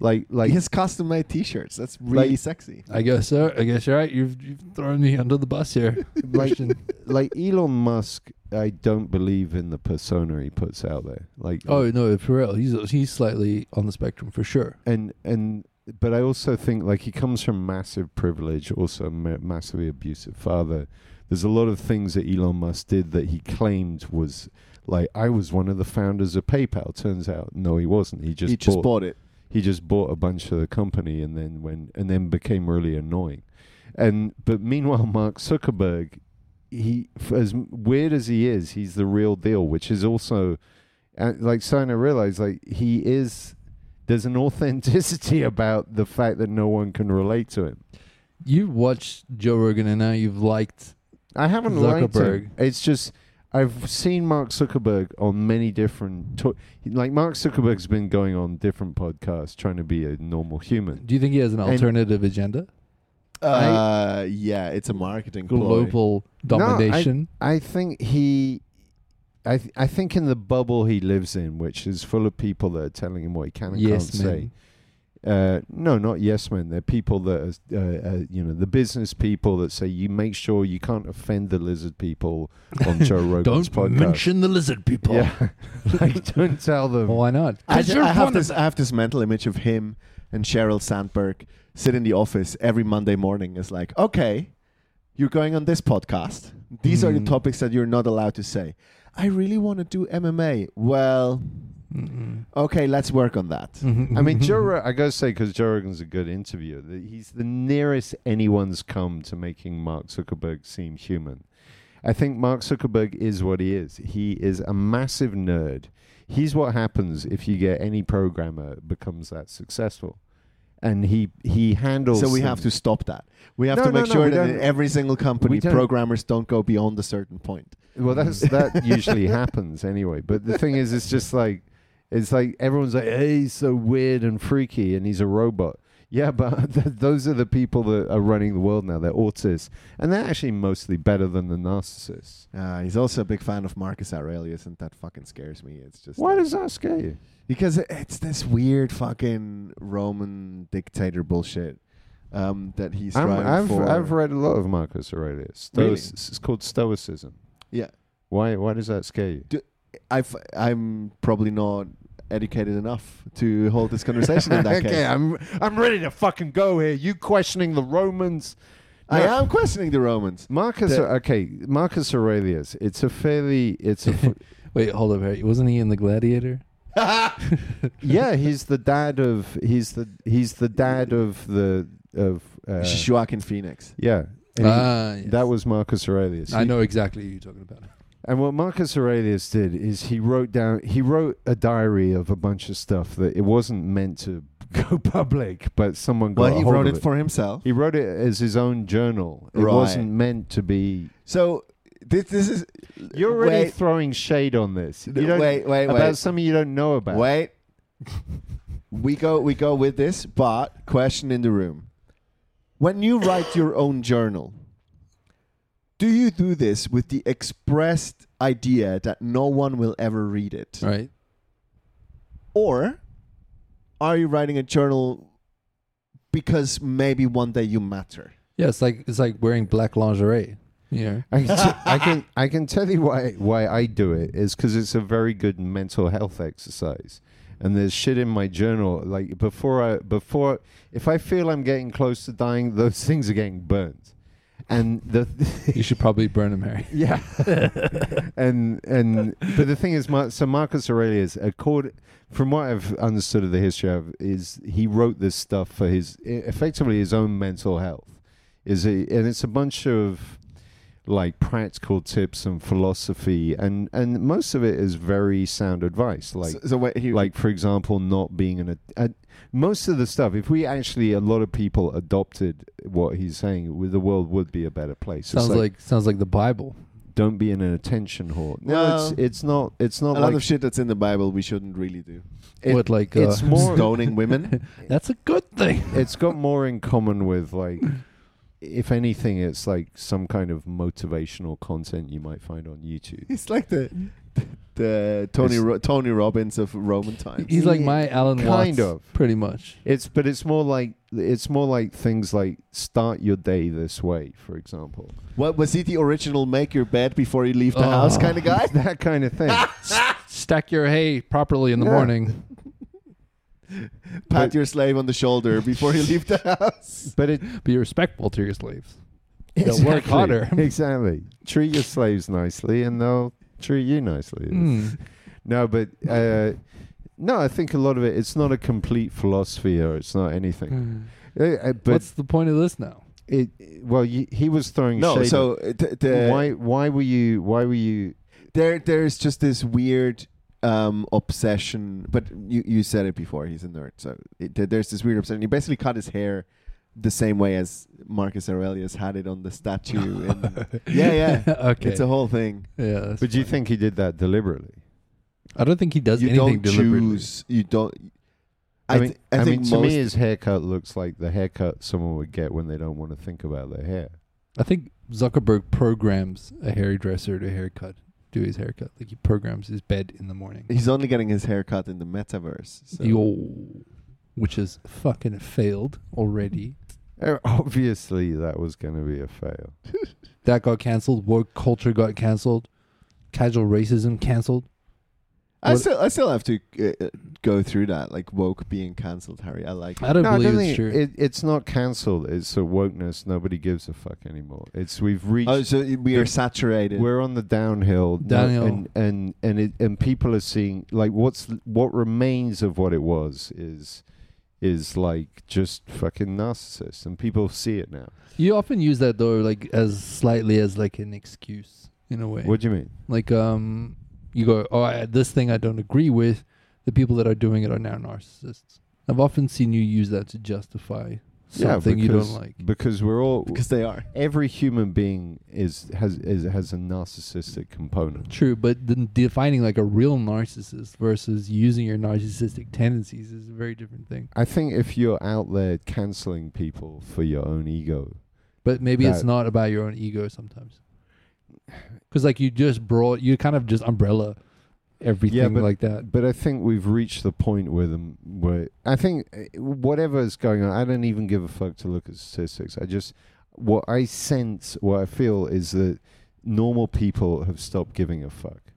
like like has custom made T-shirts. That's really Like- sexy. I guess so. I guess you're right. You've, you've thrown me under the bus here. like like Elon Musk. I don't believe in the persona he puts out there. Like oh, no, for real. He's, he's slightly on the spectrum for sure. and and but I also think like he comes from massive privilege, also ma- massively abusive father. There's a lot of things that Elon Musk did that he claimed was like I was one of the founders of PayPal. Turns out, no, he wasn't. He just he just bought, bought it. He just bought a bunch of the company and then when and then became really annoying. And but meanwhile, Mark Zuckerberg, he as weird as he is, he's the real deal, which is also uh, like starting to realize like he is. There's an authenticity about the fact that no one can relate to him. You watched Joe Rogan and now you've liked. I haven't liked him. Zuckerberg. It's just I've seen Mark Zuckerberg on many different to- like Mark Zuckerberg's been going on different podcasts trying to be a normal human. Do you think he has an And- alternative agenda? Uh, yeah, it's a marketing ploy. Global domination? I think he, I th- I think in the bubble he lives in, which is full of people that are telling him what he can and yes, can't say. Man. Uh, no, not yes men. They're people that are, uh, uh, you know, the business people that say you make sure you can't offend the lizard people on Joe Rogan's Don't podcast. mention the lizard people. Yeah, like don't tell them. Well, why not? I, 'Cause ju- I have this. I have this mental image of him and Sheryl Sandberg sit in the office every Monday morning. It's like, okay, you're going on this podcast. These are the Mm. topics that you're not allowed to say. I really want to do MMA. Well, Mm-mm. okay, let's work on that. Mhm. I mean, Joe. Ro- I gotta say, because Joe Rogan's a good interviewer. That he's the nearest anyone's come to making Mark Zuckerberg seem human. I think Mark Zuckerberg is what he is. He is a massive nerd. He's what happens if you get any programmer becomes that successful, and he he handles. So we them- have to stop that. We have No, to no, make no, sure we that in don't- every single company, don't- programmers don't go beyond a certain point. Well, that's that usually happens anyway. But the thing is, it's just like it's like everyone's like, "Hey, he's so weird and freaky, and he's a robot." Yeah, but th- those are the people that are running the world now. They're autists, and they're actually mostly better than the narcissists. Uh, he's also a big fan of Marcus Aurelius, and that fucking scares me. It's just Why like- does that scare you? because it- it's this weird fucking Roman dictator bullshit um, that he's striving I've for. I've read a lot of Marcus Aurelius. Really? It's called Stoicism. yeah, Why why does that scare you? I've, I'm probably not educated enough to hold this conversation in that okay, case. I'm I'm ready to fucking go here. You questioning the Romans? I am questioning the Romans. Marcus, The- okay, Marcus Aurelius. It's a fairly, it's a, f- Wait, hold up, Harry. Wasn't he in the Gladiator? yeah. He's the dad of, he's the, he's the dad of the of, uh, Joaquin Phoenix. yeah. And he- Ah, yes. That was Marcus Aurelius. I He- know exactly who you're talking about. And what Marcus Aurelius did is he wrote down, he wrote a diary of a bunch of stuff that it wasn't meant to go public, but someone got Well, he wrote of it for himself. He wrote it as his own journal. It Right. wasn't meant to be. So this, this is. You're already wait, throwing shade on this. You don't, wait, wait, about wait. something you don't know about. Wait. we go we go with this, but question in the room. When you write your own journal, do you do this with the expressed idea that no one will ever read it? Right? Or are you writing a journal because maybe one day you matter? Yeah, it's like it's like wearing black lingerie. You know? I can, t- I can I can tell you why why I do it is because it's a very good mental health exercise. And there's shit in my journal like before I before if I feel I'm getting close to dying, those things are getting burnt. And the You should probably burn him, Harry. Yeah, and and but the thing is, Mar- so Marcus Aurelius, accord, from what I've understood of the history of, is he wrote this stuff for his effectively his own mental health. Is a, and it's a bunch of like practical tips and philosophy, and and most of it is very sound advice. Like so, so wait, he, like for example, not being an. A, most of the stuff, if we actually, a lot of people adopted what he's saying, the world would be a better place. Sounds like, sounds like the Bible. don't be an attention whore. No, Well, it's it's not. It's not a not lot of shit that's in the Bible we shouldn't really do. it- what like uh, it's more. Stoning women. That's a good thing. it's got more in common with like if anything it's like some kind of motivational content you might find on youtube He's like the the Tony Ro- Tony Robbins of Roman times. He's like my Alan Kind Watts, of. pretty much. it's but it's more like it's more like things like start your day this way for example What was he the original make your bed before you leave the Oh. house kind of guy? that kind of thing Stack your hay properly in the Yeah. morning. Pat But- your slave on the shoulder before you leave the house. but it Be respectful to your slaves. They'll work harder. exactly treat your slaves nicely and they'll treat you nicely Mm. no but uh no i think a lot of it it's not a complete philosophy or it's not anything Uh, uh, but What's the point of this now? it well you, he was throwing No, shade so uh, th- the, why why were you why were you there there's just this weird um, obsession. But you you said it before. He's a nerd, so it, there's this weird obsession. He basically cut his hair the same way as Marcus Aurelius had it on the statue. in, yeah, yeah. okay. It's a whole thing. yeah. that's but do you think he did that deliberately I don't think he does you anything don't deliberately. choose. You don't. i, mean th- I, I, think mean to me his haircut looks like the haircut someone would get when they don't want to think about their hair I think Zuckerberg programs a hairdresser to haircut, do his haircut. Like he programs his bed in the morning. he's only getting his haircut in the metaverse. So. Yo, which has fucking failed already. Uh, obviously that was going to be a fail That got canceled. Woke culture got canceled. Casual racism canceled. I still I still have to uh, uh, go through that like woke being cancelled, Harry. I like. It. I don't no, I believe don't it's think true. it, it's not cancelled it's a wokeness nobody gives a fuck anymore it's we've reached Oh, so we are saturated. We're on the downhill, no- Downhill. and and and it, and people are seeing like what's what remains of what it was is is like just fucking narcissists, and people see it now. you often use that though, like as slightly as like an excuse in a way. What do you mean? like um, you go, oh, I, this thing I don't agree with. The people that are doing it are now narcissists. I've often seen you use that to justify something you because, don't like. because we're all because they are. every human being is has is has a narcissistic component. True, but then defining like a real narcissist versus using your narcissistic tendencies is a very different thing. I think if you're out there canceling people for your own ego, But maybe it's not about your own ego sometimes. Because like you just brought, you kind of just umbrella everything but- like that. But I think we've reached the point where them where I think uh, whatever is going on, I don't even give a fuck to look at statistics. I just what I sense, what I feel is that normal people have stopped giving a fuck.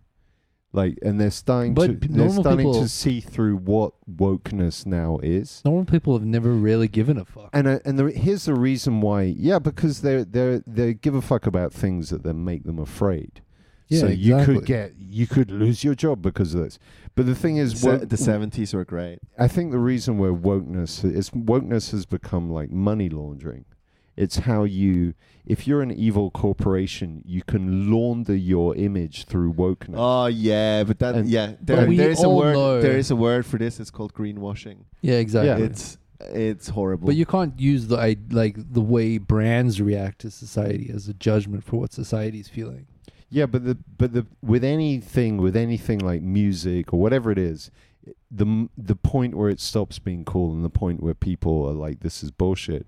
Like, and they're starting But to they're normal starting people- to see through what wokeness now is. Normal people have never really given a fuck. And uh, and the, here's the reason why. Yeah, because they they they give a fuck about things that then make them afraid. Yeah, so you exactly. could get you could lose your job because of this. But the thing is, Se- wo- the seventies were great. I think the reason where wokeness is wokeness has become like money laundering. It's how you, if you're an evil corporation, you can launder your image through wokeness. Oh yeah, but that And- yeah, there, we there's a word. know- There is a word for this. It's called greenwashing. yeah, exactly. Yeah. It's it's horrible. But you can't use the like the way brands react to society as a judgment for what society's feeling. Yeah, but the but the with anything with anything like music or whatever it is, the the point where it stops being cool and the point where people are like this is bullshit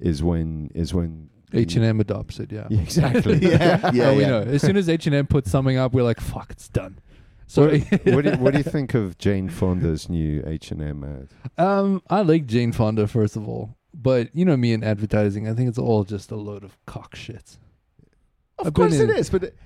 is when is when H and M adopts it. Yeah. Exactly. yeah, yeah, we yeah. know. As soon as H and M puts something up, we're like, "Fuck, it's done." So, what, what, do, what do you think of Jane Fonda's new H and M ad? um, I like Jane Fonda first of all, but you know me in advertising, I think it's all just a load of cock shit. Of I've course it in- is, but it-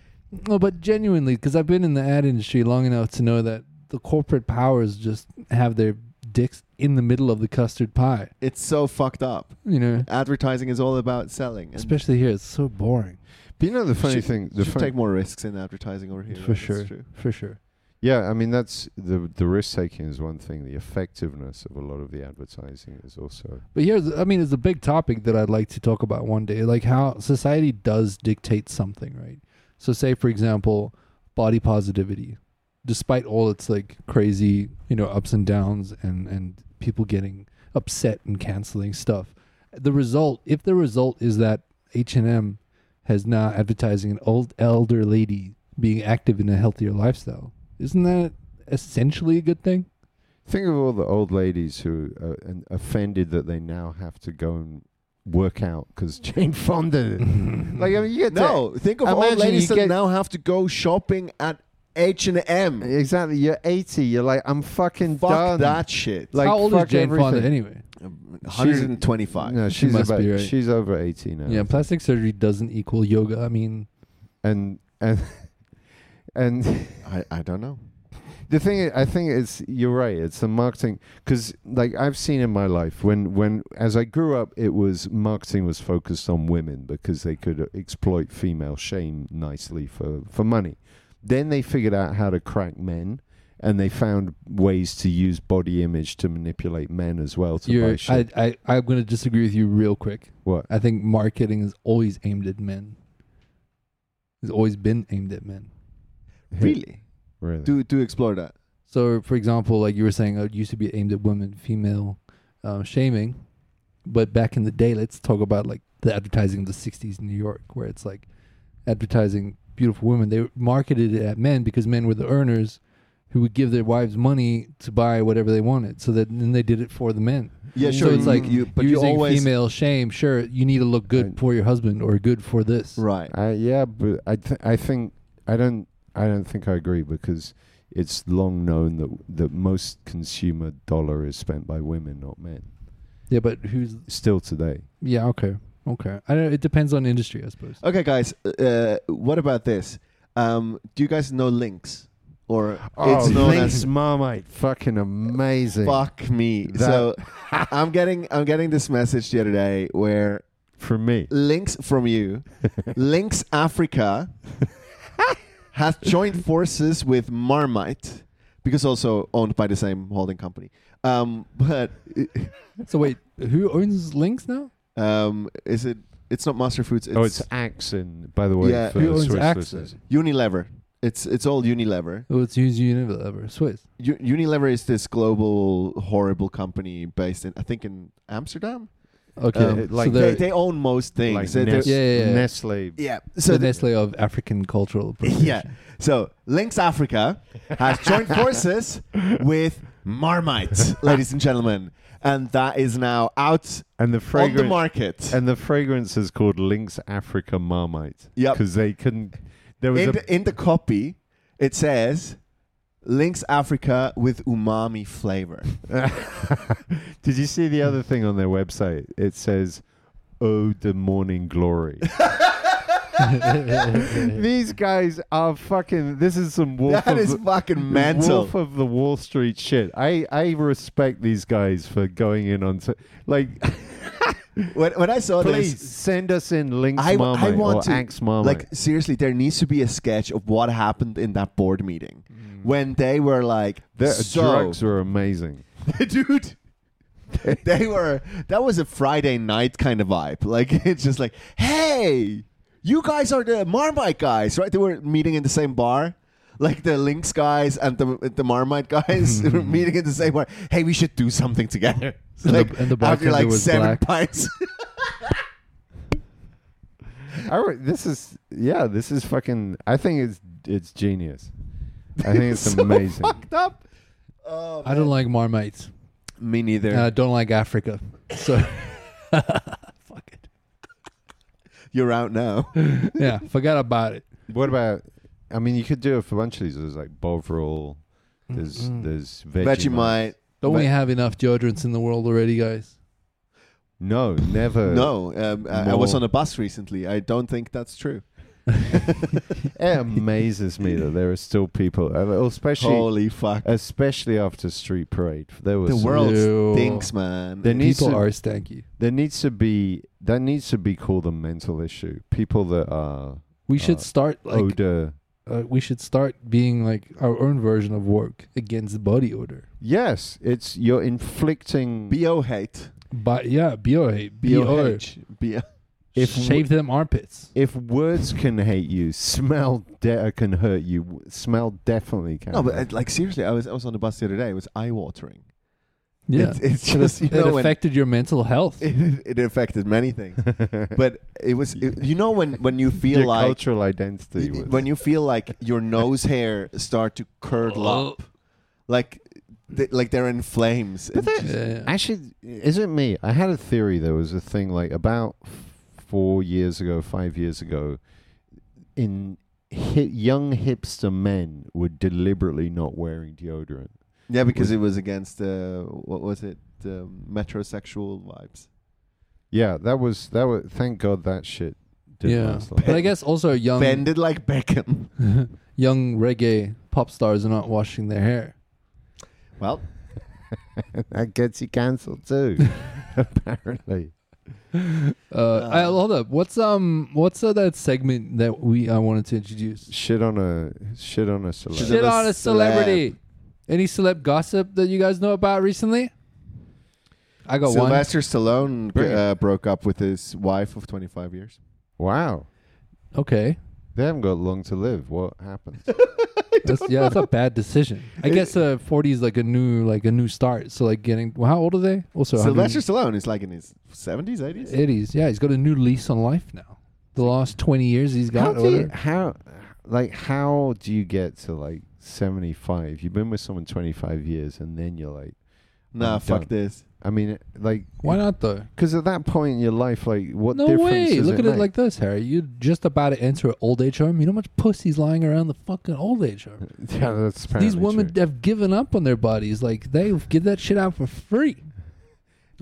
No, but genuinely, because I've been in the ad industry long enough to know that the corporate powers just have their dicks in the middle of the custard pie. it's so fucked up. You know, Advertising is all about selling. and especially here, it's so boring. But you know the funny should, thing, the should fun- take more risks in advertising over here. For that's sure. true. For sure. Yeah, I mean that's the the risk taking is one thing. The effectiveness of a lot of the advertising is also But here's, I mean, it's a big topic that I'd like to talk about one day, like how society does dictate something, right? So, say for example, body positivity, despite all its like crazy, you know, ups and downs, and and people getting upset and canceling stuff. The result, if the result is that H and M has now advertising an old elder lady being active in a healthier lifestyle, isn't that essentially a good thing? Think of all the old ladies who are and offended that they now have to go and work out because Jane Fonda. like I mean, you get to- No, think of all Imagine ladies that get- now have to go shopping at H and M. exactly. You're 80. You're like, I'm fucking Fuck done. that shit. Like, How old is fuck Jane Fonda everything. anyway? 125. No, She she's must about be, right? she's over 80 now. Yeah, plastic surgery doesn't equal yoga. I mean, and and and I, I don't know. the thing is, I think it's you're right. It's the marketing because like I've seen in my life when when as I grew up, it was marketing was focused on women because they could exploit female shame nicely for for money. Then they figured out how to crack men. And they found ways to use body image to manipulate men as well to you're, I, shit. I, I'm going to disagree with you real quick. what? I think marketing is always aimed at men. It's always been aimed at men. Really? Really? Do do explore that. So, for example, like you were saying, uh, it used to be aimed at women, female um, shaming. But back in the day, let's talk about like the advertising of the 60s in New York, where it's like advertising beautiful women. They marketed it at men because men were the earners who would give their wives money to buy whatever they wanted. So that then they did it for the men. Yeah, sure. So it's like you, but you using always female shame. Sure, you need to look good Right. for your husband or good for this. right. Uh, yeah, but I th- I think I don't I don't think I agree because it's long known that that most consumer dollar is spent by women, not men. Yeah, but who's? Still today. Yeah, okay, okay. I don't. It depends on industry, I suppose. Okay, guys. Uh, what about this? Um, do you guys know Lynx? Or it's oh, known Lynx as Marmite, fucking amazing. fuck me. That- so I'm getting I'm getting this message the other day where From me. links from you, Lynx Africa has joined forces with Marmite because also owned by the same holding company. Um, but So wait, who owns Lynx now? Um, is it? It's not Master Foods. It's, oh, it's Axon, by the way. Yeah. for Who owns Swiss Axon? listeners. Unilever. It's it's all Unilever. Oh, it's Use Unilever, Swiss. U- Unilever is this global horrible company based in I think in Amsterdam. Okay, Um, like so They, they're they own most things. Like They- they're- Nes- Yeah, yeah, yeah. Nestle. yeah. so So the the- Nestle of African cultural. yeah. So Lynx Africa has joined forces with Marmite, ladies and gentlemen, and that is now out And the on the fragrance market. and the fragrance is called Lynx Africa Marmite. Yep. Because they couldn't there was In a the, in the copy, it says Lynx Africa with umami flavor. Did you see the other thing on their website? It says, "Oh, the morning glory." These guys are fucking. This is some wolf. that of is the, fucking mental. Wolf of the Wall Street shit. I I respect these guys for going in on like. When, when I saw please this, send us in Lynx. I, I want or to Axe Marmite. like seriously. There needs to be a sketch of what happened in that board meeting mm. when they were like, the so, drugs were amazing. dude. they were that was a Friday night kind of vibe. Like it's just like, hey, you guys are the Marmite guys, right? They were meeting in the same bar. Like the Lynx guys and the the Marmite guys were hmm. meeting in the same bar. Hey, we should do something together. And the- like and the after bartender like was seven black. pints. I this is yeah. This is fucking. I think it's it's genius. I think it's So amazing. fucked up. Oh, I don't like Marmites. me neither. And I don't like Africa. So fuck it. You're out now. Yeah, forget about it. What about? I mean, you could do a bunch of these. There's like Bovril. There's Mm-mm. there's Vegemite. Vegemite. Don't we have enough deodorants in the world already, guys? No, never. No, um, I, I was on a bus recently. I don't think that's true. It amazes me that there are still people, uh, especially Holy fuck! especially after Street Parade. There was The world Ew. stinks, man. There needs People to- are stanky. There needs to be that needs to be called a mental issue. People that are We should Uh, start like odor uh, we should start being like our own version of work against body odor. Yes, it's you're inflicting. Bo hate. But yeah, bo hate, bo. B-O-H. B- If Shave them armpits. if words can hate you, smell de- can hurt you. Smell definitely can. no, but uh, like seriously, I was I was on the bus the other day. It was eye watering. Yeah, It's, it's it, just you it know affected your mental health. it, it affected many things. But it was it- you know when when you feel your like cultural identity. y- Was, when you feel like your nose hair start to curdle up, like th- like they're in flames. But It's that- just- Yeah. Actually, is it me? I had a theory. There was a thing like about f- four years ago, five years ago, in hi- young hipster men were deliberately not wearing deodorant. yeah, because it was against uh, what was it? Um, metrosexual vibes. Yeah, that was that was. Thank God that shit didn't Yeah. last long. But I guess also young Bended like Beckham. young reggae pop stars are not washing their hair. Well, that gets you cancelled too. apparently. Uh, I, hold up. What's um what's uh, that segment that we I wanted to introduce? Shit on a shit on a celebrity. Shit on a celebrity. Any celeb gossip that you guys know about recently? I got one. Sylvester Stallone uh, broke up with his wife of 25 years. Wow, Okay. they haven't got long to live. What happened? That's, yeah, that's a bad decision. I guess uh, 40 is like a new like a new start. So like getting well, how old are they? Also Sylvester Stallone is like in his 70s, 80s. 80s. Yeah, he's got a new lease on life now. The last 20 years he's got. do you, how like how do you get to like 75 you've been with someone 25 years and then you're like Nah, I'm fuck done. this. i mean like Why not though? because at that point in your life like what no difference way. does Look it at it make? like this, Harry. You're just about to enter an old age home. You know how much pussy's lying around the fucking old age home? yeah that's These women true. have given up on their bodies. Like they give that shit out for free.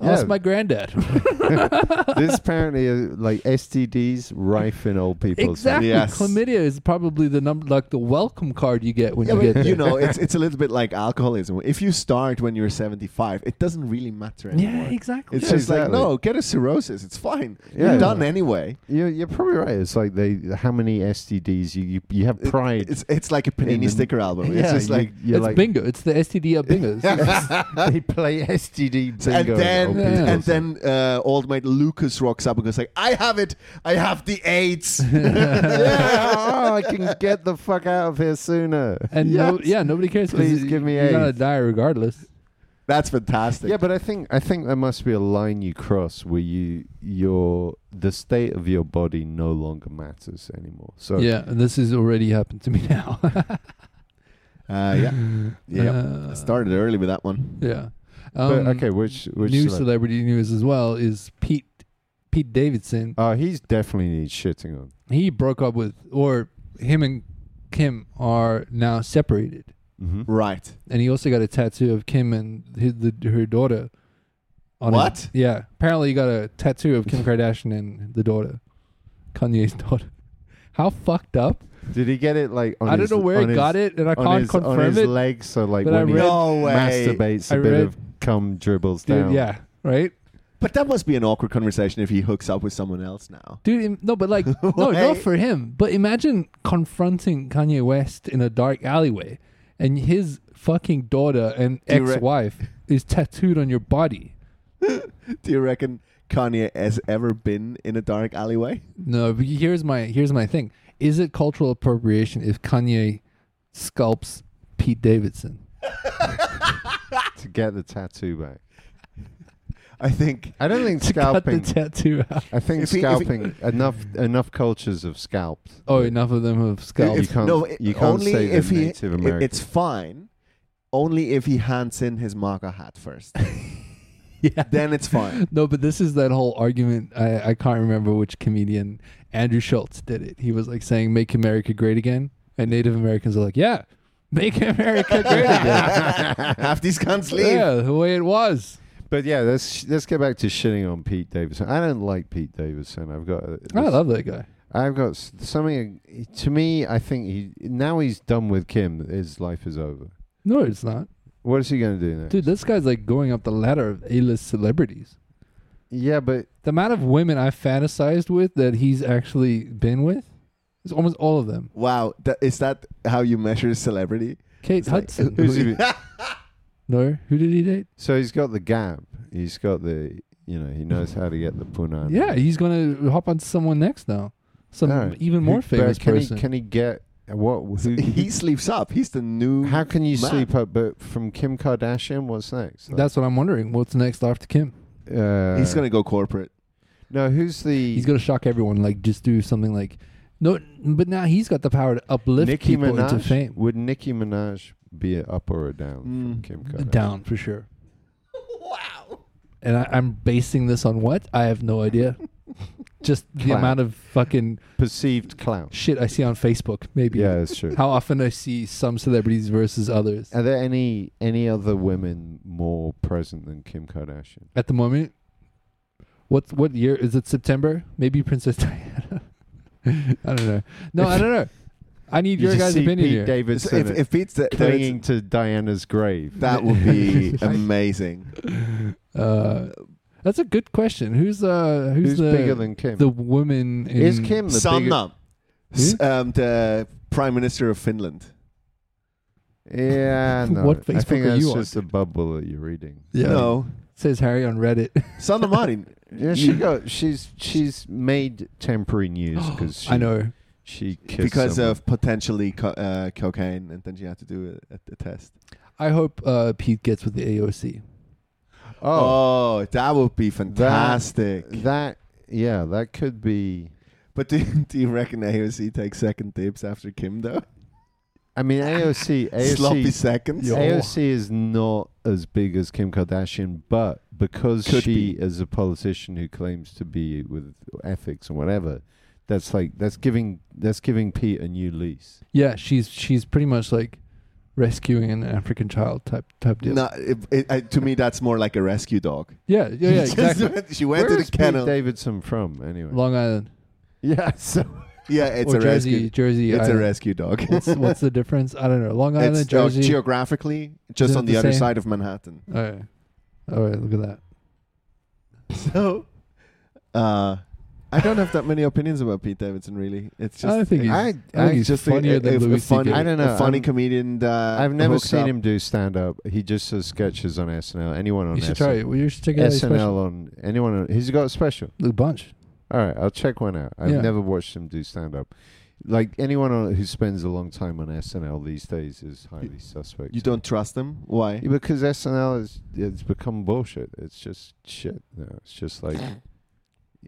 Yeah. Ask my granddad. this apparently uh, like stds rife in old people's exactly. Yes. Chlamydia is probably the number, like the welcome card you get when Yeah, you get there. you know, it's it's a little bit like alcoholism. If you start when you're 75, it doesn't really matter anymore. yeah, exactly. It's Yeah, just like, no, get a cirrhosis. It's fine. Yeah. You're done anyway. you're, you're probably right it's like they how many stds you you, you have It- pride it's it's like a in Panini sticker album. yeah, it's just you- like, you're it's like bingo. It's the STD of bingos. they play std bingo and then old Yeah. and then uh, old mate Lucas rocks up and goes like, I have it. I have the AIDS. yeah, oh, I can get the fuck out of here sooner. And no, yeah, nobody cares. Please you- give me AIDS. You're gonna die regardless. That's fantastic. Yeah, but I think I think there must be a line you cross where you your the state of your body no longer matters anymore. So yeah, and this has already happened to me now. uh, yeah, yeah. Uh, I started early with that one. Yeah. But, Um, okay, which which new celeb- celebrity news as well is Pete Pete Davidson. Oh, he's definitely needs shitting on. He broke up with, or him and Kim are now separated, Mm-hmm. Right. and he also got a tattoo of Kim and his, the, her daughter. on his- What? yeah, apparently he got a tattoo of Kim Kardashian and the daughter, Kanye's daughter. How fucked up! Did he get it like? On I don't his, know where on he got his, it, and I can't his, on confirm his it. legs, so like but I when he No way. masturbates, a I bit read- of cum dribbles Dude, down. yeah, right. But that must be an awkward conversation if he hooks up with someone else now. Dude, im- no, but like, no, Wait. not for him. But imagine confronting Kanye West in a dark alleyway, and his fucking daughter and Do you re- ex-wife is tattooed on your body. Do you reckon Kanye has ever been in a dark alleyway? No, but here's my here's my thing: Is it cultural appropriation if Kanye sculpts Pete Davidson? to get the tattoo back. I think I don't think To cut the scalping. tattoo out. I think If he- if he- scalping enough enough cultures have scalped. Oh, enough of them have scalped. You can't- no, you can't only say if he. Native i- it's fine. Only if he hands in his MAGA hat first. yeah. then it's fine. No, but this is that whole argument. I, I can't remember which comedian Andrew Schulz did it. He was like saying, "Make America great again," and Native Americans are like, "Yeah, make America great again." Have these cunts leave. yeah, the way it was. But yeah, let's let's get back to shitting on Pete Davidson. I don't like Pete Davidson. I've got. a- I this- love that guy. I've got s- something. To me, I think he now he's done with Kim. His life is over. No, it's not, What is he going to do next? dude. This guy's like going up the ladder of A-list celebrities. yeah, but The amount of women I fantasized with that he's actually been with, It's almost all of them. Wow, that, is that how you measure celebrity? Kate It's like- Hudson. Who's he- no, who did he date? so he's got the gap. He's got the. You know, he knows how to get the punani. Yeah, he's gonna hop onto someone next now. Some Alright. even more Who- famous can person. He, can he get what? Who, he sleeps up. He's the new. how can you man. sleep up? But from Kim Kardashian, what's next? Like, That's what I'm wondering. What's next after Kim? uh, He's gonna go corporate. No, who's the? He's gonna shock everyone. Like just do something like no, but now he's got the power to uplift Nicki people Minaj. into fame. Would Nicki Minaj be a up or a down from Mm. Kim Kardashian? Down for sure. Wow. And I, I'm basing this on what? I have no idea. Just the Clout. amount of fucking Perceived clout. shit I see on Facebook. Maybe. Yeah, that's true. How often I see some celebrities versus others. Are there any any other women more present than Kim Kardashian? At the moment, what what year is it? September? Maybe Princess Diana. I don't know. No, I don't know. I need your guys' see opinion Pete here. Davidson if, if Pete's the, clinging to Diana's grave. that would be amazing. Uh, that's a good question. Who's uh who's, Who's the bigger than Kim? the woman in Is Kim the bigger? Sanna, S- um, the Prime Minister of Finland. Yeah, no. What I Facebook think are that's you on? just a bubble that you're reading. Yeah. No, Says Harry on Reddit. Sanna Marin. Yeah, she got she's she's made temporary news because I know. she kissed because someone. of potentially co- uh, cocaine, and then she had to do a, a, a test. I hope uh, Pete gets with the AOC. oh Oh, that would be fantastic. that yeah that could be. but do, do you reckon AOC takes second dibs after Kim though? I mean AOC Sloppy seconds. Yo. AOC is not as big as Kim Kardashian, but because Could she be. is a politician who claims to be with ethics and whatever, that's like that's giving that's giving Pete a new lease. Yeah, she's she's pretty much like rescuing an African child type type deal. No, it, it, I, to me that's more like a rescue dog. Yeah, yeah, yeah, She exactly. went- she went Where to the kennel. Pete Davidson from anyway? Long Island yeah, so yeah, it's or a Jersey, rescue. Jersey. It's a rescue dog. What's, what's the difference? I don't know. Long Island, it's uh, Jersey. geographically just on the, the other same? side of Manhattan. All right. All right. Look at that. So, uh, I don't have that many opinions about Pete Davidson. Really, it's just I think he's, I- I, think I he's just funnier a, than a, a Louis funny, I don't know, a funny I'm- comedian. That I've never seen up. him do stand up. He just does sketches on SNL. Anyone on You should SNL, try it. Well, you should check it out. SNL on anyone. On, he's got a special. A bunch. All right, I'll check one out. I've Yeah. never watched him do stand up. Like anyone on, who spends a long time on SNL these days is highly suspect. You don't trust them? Why? Yeah, because SNL is it's become bullshit. It's just shit. No, it's just like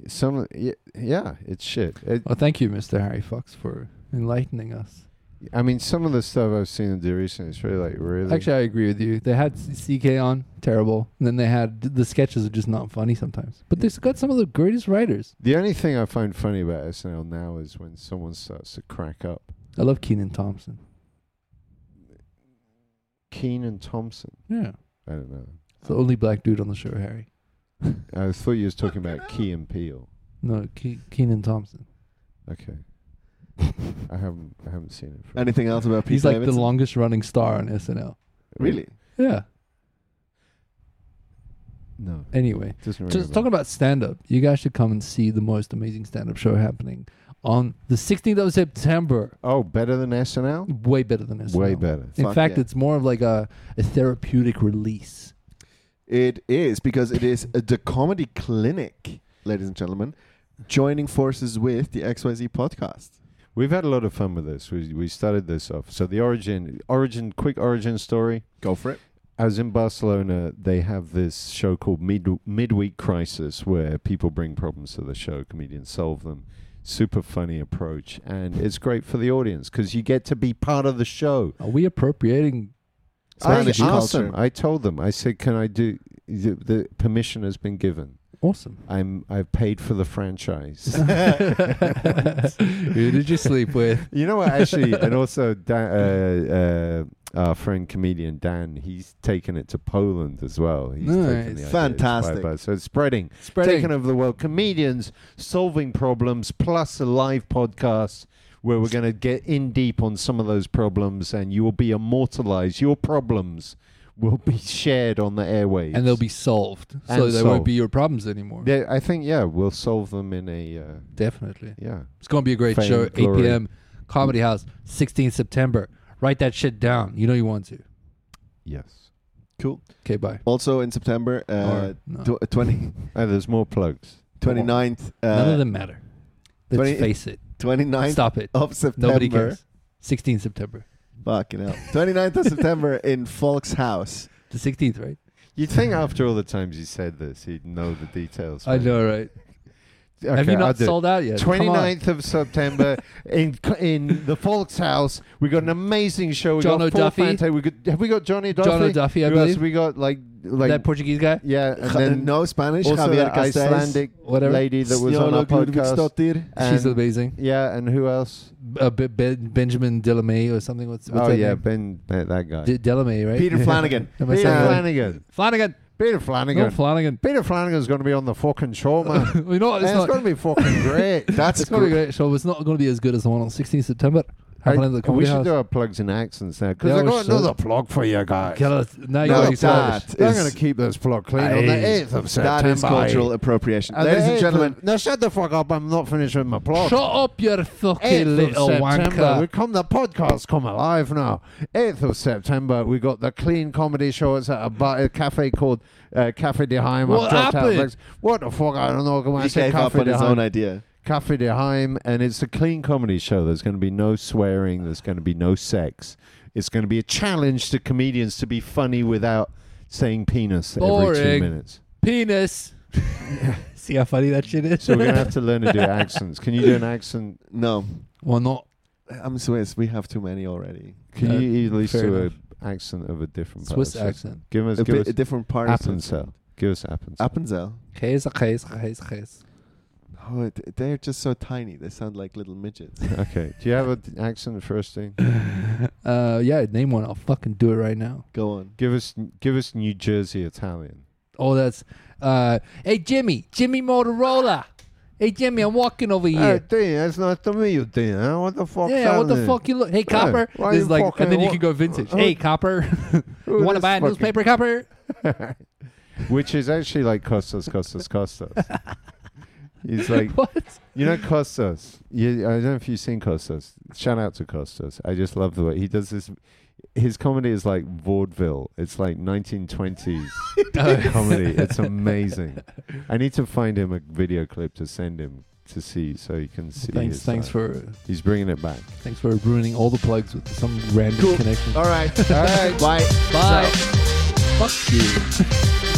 some yeah, yeah it's shit. It, Well, thank you, Mr. Harry Fox, for enlightening us. I mean, some of the stuff I've seen him do recently is really like really. Actually, I agree with you. They had CK on, terrible. And then they had the sketches are just not funny sometimes. But they've got some of the greatest writers. the only thing I find funny about SNL now is when someone starts to crack up. I love Kenan Thompson. Kenan Thompson. Yeah, I don't know. it's the only black dude on the show, Harry. I thought you was talking about Key and Peele. No, Ke- Kenan Thompson. Okay. I haven't I haven't seen it. For Anything else about Pete He's like Davidson? the longest running star on SNL. Really? Yeah. No. Anyway, Doesn't ring just a talking about stand up, you guys should come and see the most amazing stand up show happening on the 16th of September. Oh, better than SNL? Way better than SNL. Way better. In Fuck fact, yeah. it's more of like a, a therapeutic release. It is because it is a, the comedy clinic, ladies and gentlemen, joining forces with the XYZ podcast. We've had a lot of fun with this. We we started this off. So the origin origin quick origin story. Go for it. I was in Barcelona. They have this show called Mid Midweek Crisis, where people bring problems to the show, comedians solve them. Super funny approach, and it's great for the audience because you get to be part of the show. Are we appropriating? Spanish I asked culture. them. I told them. I said, "Can I do?" The, the permission has been given. Awesome. I'm. I've paid for the franchise. Who did you sleep with? You know what? Actually, and also Dan, uh, uh, our friend comedian Dan, he's taken it to Poland as well. He's taken the Nice. it's Fantastic. quite. So it's spreading, Spreading. taken over the world. Comedians solving problems, plus a live podcast where we're going to get in deep on some of those problems, and you will be immortalized. Your problems will be shared on the airwaves, and they'll be solved, so And they won't be your problems anymore. Yeah, I think yeah, we'll solve them in a uh, Definitely, yeah. it's gonna be a great Fame, show. 8 p.m. Comedy House, 16th September. Write that shit down. You know you want to. Yes. Cool. Okay, bye. Also in September, uh, Or- no. tw- 20, Oh, there's more plugs. 29th, uh, None of them matter. Let's 20 face it. 29th Stop it. of September. Nobody cares. 16th September. Fucking hell. 29th of September in Volkshaus. The 16th, right? You'd think after all the times you said this, he'd know the details. I know, right? Okay, Have you not sold out yet? Come on. 29th of September in in the Volkshaus. We got an amazing show. We John got O'Duffy. Fante. We got have we got Johnny Duffy? John O'Duffy, I Who else? believe. We got like like that Portuguese guy? yeah, and then no Spanish. also Javier Castells. Icelandic Whatever. lady that was on our podcast. She's amazing. Yeah, and who else? Uh, B- ben- Benjamin Delamay or something. What's, what's oh that yeah, name? Ben, that guy. D- Delamay, right? Peter Flanagan. Peter saying it right? Flanagan. Flanagan. Peter No, Flanagan. Flanagan. Peter Flanagan's going to be on the fucking show, man. you know? It's it's going to be fucking great. That's It's going to be great show. It's not going to be as good as the one on 16th September. Happening at the we should House. do our plugs and accents now because Yeah, I we got should. another plug for you guys. Get us- now No, you're being that selfish. I'm going to keep this plug clean on the 8th of September. that is cultural appropriation. And Ladies and gentlemen, of- now shut the fuck up. I'm not finished with my plug. Shut up, you fucking 8th little of September, we come. The podcast come alive now. 8th of September, we got the clean comedy show. It's at a, bar, a cafe called uh, Cafe de Heim. What I've dropped out happened? What the fuck? I don't know. When I he say gave up Cafe on de his Heim, own idea. Cafe de Heim, and it's a clean comedy show. There's going to be no swearing. There's going to be no sex. It's going to be a challenge to comedians to be funny without saying penis every two Boring. minutes. Penis. See how funny that shit is? So we're going to have to learn to do accents. Can you do an accent? No, well, not. I'm Swiss. We have too many already. Can Uh, you at least fair do enough. an accent of a different part Swiss of accent. Give us, A, give bit, us a different part of Appenzell. Give us Appenzell. Appenzell. Käse, Käse, Käse, Käse. Oh, it- they're just so tiny. They sound like little midgets. okay. Do you have an accent first thing? Uh, yeah, name one. I'll fucking do it right now. Go on. Give us, give us New Jersey Italian. Oh, that's. Uh, hey, Jimmy. Jimmy Motorola. Hey, Jimmy, I'm walking over here. Hey, here. Dean, it's nice to meet you, Dean. Huh? What the fuck? yeah, what the fuck you look? Hey, Copper. why This is you like, fucking- and then you what- can go vintage. who- hey, Copper. you want to buy a newspaper, Copper? Which is actually like Costas, Costas, Costas. He's like, what? you know, Costas. You, I don't know if you've seen Costas. Shout out to Costas. I just love the way he does this. His comedy is like vaudeville. It's like 1920s comedy. It's amazing. I need to find him a video clip to send him to see so he can see. Thanks, his thanks side. for He's bringing it back. thanks for ruining all the plugs with some random Cool. connection. All right. All right. Bye. Bye. Fuck you.